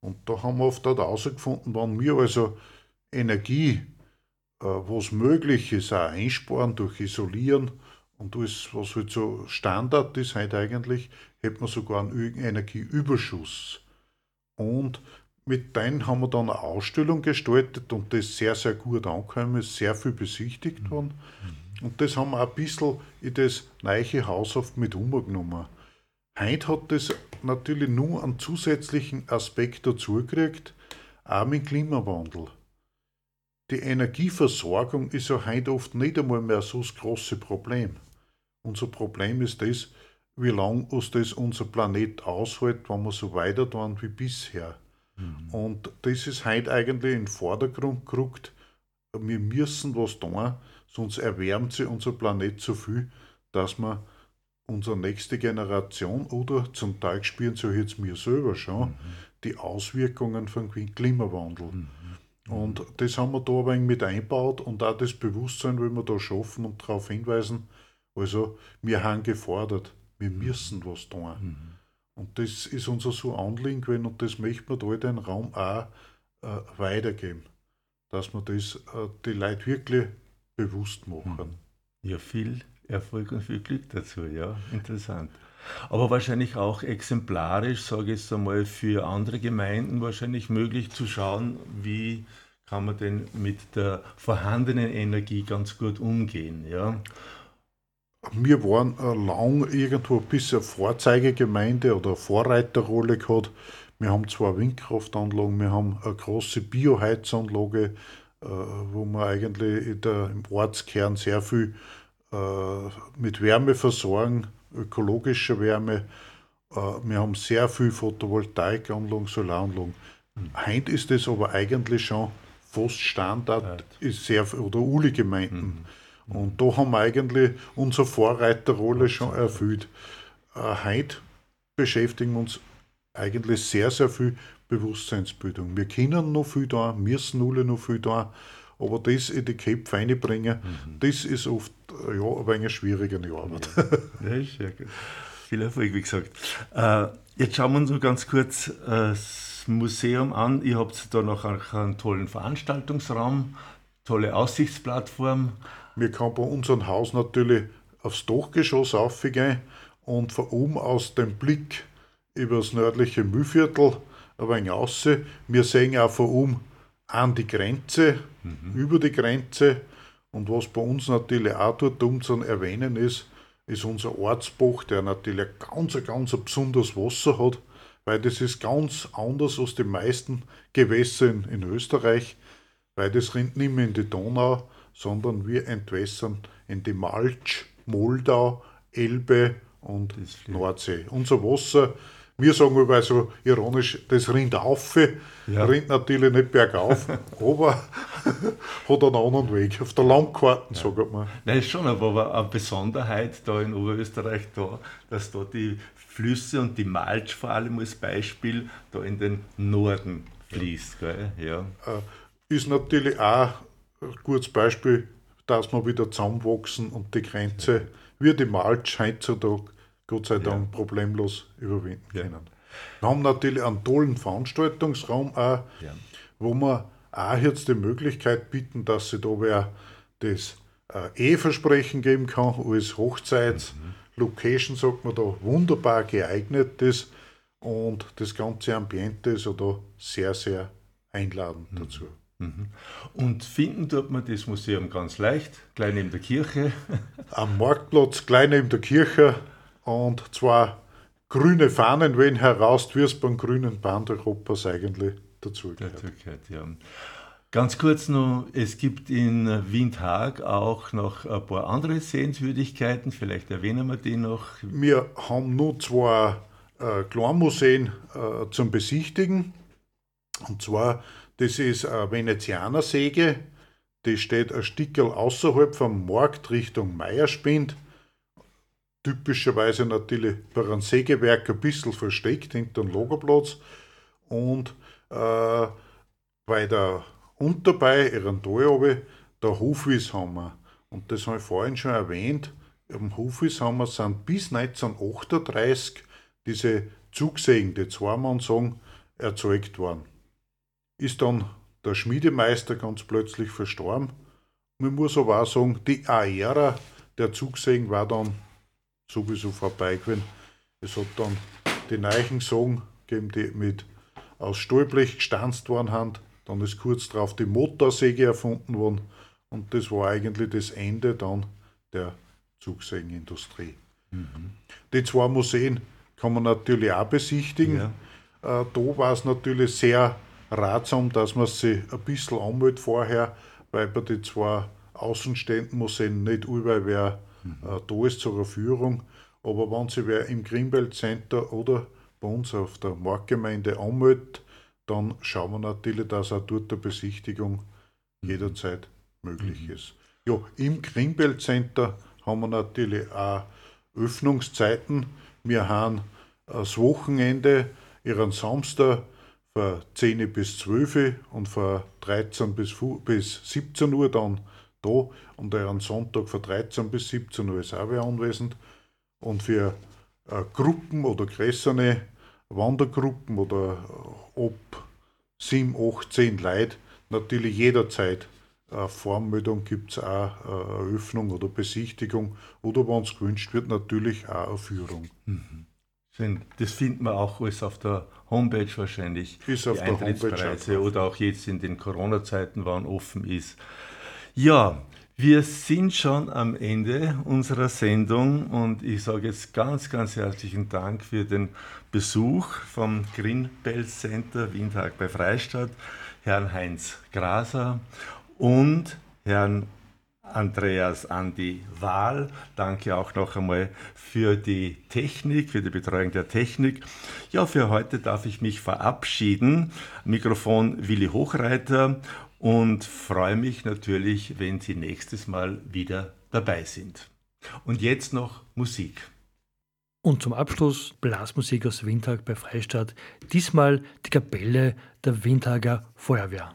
[SPEAKER 6] Und da haben wir oft herausgefunden, wenn wir also Energie, äh, was möglich ist, auch einsparen durch Isolieren und alles, was halt so Standard ist heute eigentlich, hätte man sogar einen Energieüberschuss. Und mit denen haben wir dann eine Ausstellung gestaltet und das sehr, sehr gut angekommen ist, sehr viel besichtigt worden. Und das haben wir ein bisschen in das neue Haushaft mit umgenommen. Heute hat das natürlich nur einen zusätzlichen Aspekt dazugekriegt, auch mit Klimawandel. Die Energieversorgung ist ja heute oft nicht einmal mehr so das große Problem. Unser Problem ist das, wie lange uns das unser Planet aushält, wenn wir so weiter tun wie bisher. Mhm. Und das ist heute eigentlich in den Vordergrund gerückt. Wir müssen was tun, sonst erwärmt sich unser Planet so viel, dass wir unsere nächste Generation oder zum Teil spüren so jetzt mir selber schon mhm. die Auswirkungen vom Klimawandel. Mhm. Und das haben wir da wenig mit einbaut und auch das Bewusstsein will wir da schaffen und darauf hinweisen. Also, wir haben gefordert, wir müssen was tun. Mhm. Und das ist unser so Anliegen gewesen und das möchte man da in den Raum auch äh, weitergeben, dass wir das äh, die Leute wirklich bewusst machen.
[SPEAKER 1] Mhm. Ja, viel Erfolg und viel Glück dazu, ja, interessant. Aber wahrscheinlich auch exemplarisch, sage ich jetzt einmal, für andere Gemeinden wahrscheinlich möglich zu schauen, wie kann man denn mit der vorhandenen Energie ganz gut umgehen. Ja?
[SPEAKER 6] wir waren äh, lang irgendwo ein bisschen Vorzeigegemeinde oder Vorreiterrolle gehabt. Wir haben zwei Windkraftanlagen, wir haben eine große Bioheizanlage, äh, wo wir eigentlich der, im Ortskern sehr viel äh, mit Wärme versorgen, ökologischer Wärme. Wir haben sehr viel Photovoltaikanlagen, Solaranlagen. Mhm. Heute ist das aber eigentlich schon fast Standard, ist sehr, oder Uli-Gemeinden. Mhm und da haben wir eigentlich unsere Vorreiterrolle schon erfüllt. Äh, heute beschäftigen wir uns eigentlich sehr, sehr viel Bewusstseinsbildung. Wir können noch viel da, müssen alle noch viel da, aber das in die Köpfe reinbringen, mhm. das ist oft ja, ein wenig schwieriger Arbeit.
[SPEAKER 1] Ja, ja ist sehr gut. Viel Erfolg, wie gesagt. Äh, jetzt schauen wir uns noch ganz kurz äh, das Museum an. Ihr habt da noch einen tollen Veranstaltungsraum, tolle Aussichtsplattform.
[SPEAKER 6] Wir können bei unserem Haus natürlich aufs Dachgeschoss aufgehen und von oben aus den Blick über das nördliche Mühlviertel ein wenig raus. Wir sehen auch von oben an die Grenze, mhm. über die Grenze. Und was bei uns natürlich auch dort um zu erwähnen ist, ist unser Ortsbach, der natürlich ein ganz, ganz besonderes Wasser hat, weil das ist ganz anders als die meisten Gewässer in, in Österreich, weil das rinnt nicht mehr in die Donau, sondern wir entwässern in die Malch, Moldau, Elbe und Nordsee. Unser Wasser, wir sagen immer so ironisch, das rinnt auf, ja. rinnt natürlich nicht bergauf, [laughs] aber [laughs] hat einen anderen Weg. Auf der Landkarte, ja. sagt man.
[SPEAKER 1] Nein, ist schon aber eine Besonderheit da in Oberösterreich da, dass da die Flüsse und die Malch vor allem als Beispiel da in den Norden fließt. Gell? Ja.
[SPEAKER 6] Äh, ist natürlich auch ein gutes Beispiel, dass wir wieder zusammenwachsen und die Grenze, wie die Malch heutzutage, Gott sei Dank, ja. problemlos überwinden können. Wir haben natürlich einen tollen Veranstaltungsraum auch, ja. wo wir auch jetzt die Möglichkeit bieten, dass sich da wer das äh, Eheversprechen geben kann als Hochzeitslocation, mhm. sagt man da, wunderbar geeignet ist und das ganze Ambiente ist ja da sehr, sehr einladend mhm. dazu.
[SPEAKER 1] Mhm. Und finden tut man das Museum ganz leicht, gleich neben der Kirche.
[SPEAKER 6] Am Marktplatz, gleich neben der Kirche und zwar grüne Fahnen wenn heraus, wie es beim grünen Band Europas eigentlich dazugehört.
[SPEAKER 1] ja. Ganz kurz noch, es gibt in Windhag auch noch ein paar andere Sehenswürdigkeiten, vielleicht erwähnen wir die noch.
[SPEAKER 6] Wir haben nur zwei äh, Kleinmuseen äh, zum Besichtigen. Und zwar, das ist eine Venezianersäge, die steht ein Stückel außerhalb vom Markt Richtung Meierspind typischerweise natürlich bei einem Sägewerk ein bisschen versteckt hinter dem Lagerplatz. Und äh, bei der Unterbei, ihren Tal der Hofwieshammer. Und das habe ich vorhin schon erwähnt. Im Hofwieshammer sind bis 1938 diese Zugsägen, die zweimal sagen, erzeugt worden. Ist dann der Schmiedemeister ganz plötzlich verstorben. Man muss aber auch sagen, die Ära der Zugsägen war dann sowieso vorbei gewesen. Es hat dann die neuen Sagen gegeben, die mit aus Stahlblech gestanzt worden haben. Dann ist kurz darauf die Motorsäge erfunden worden und das war eigentlich das Ende dann der Zugsägenindustrie. Mhm. Die zwei Museen kann man natürlich auch besichtigen. Ja. Äh, da war es natürlich sehr ratsam, dass man sich ein bisschen anmeldet vorher, weil bei den zwei Außenständen Museen nicht überall wer mhm. da ist zur Erführung. Aber wenn sich wer im Greenbelt Center oder bei uns auf der Marktgemeinde anmeldet, dann schauen wir natürlich, dass auch dort eine Besichtigung mhm. jederzeit möglich mhm. ist. Ja, im Greenbelt Center haben wir natürlich auch Öffnungszeiten. Wir haben das Wochenende, ihren Samstag von 10 bis 12 und von 13 bis, bis 17 Uhr dann da und ihren Sonntag von 13 bis 17 Uhr ist auch wer anwesend. Und für äh, Gruppen oder größere Wandergruppen oder äh, ob 7, 8, 10 Leute natürlich jederzeit äh, Vormeldung gibt es auch äh, Eröffnung oder Besichtigung oder wenn es gewünscht wird, natürlich auch eine Führung. Mhm.
[SPEAKER 1] Das findet man auch alles auf der Homepage wahrscheinlich. Ist auf die der Eintrittspreise oder auch jetzt in den Corona-Zeiten, wann offen ist. Ja, wir sind schon am Ende unserer Sendung und ich sage jetzt ganz, ganz herzlichen Dank für den Besuch vom Greenbelt Center Windhag bei Freistadt, Herrn Heinz Graser und Herrn Andreas Andi Wahl. Danke auch noch einmal für die Technik, für die Betreuung der Technik. Ja, für heute darf ich mich verabschieden. Mikrofon Willi Hochreiter und freue mich natürlich, wenn Sie nächstes Mal wieder dabei sind. Und jetzt noch Musik.
[SPEAKER 3] Und zum Abschluss Blasmusik aus Windhag bei Freistadt, diesmal die Kapelle der Windhager Feuerwehr.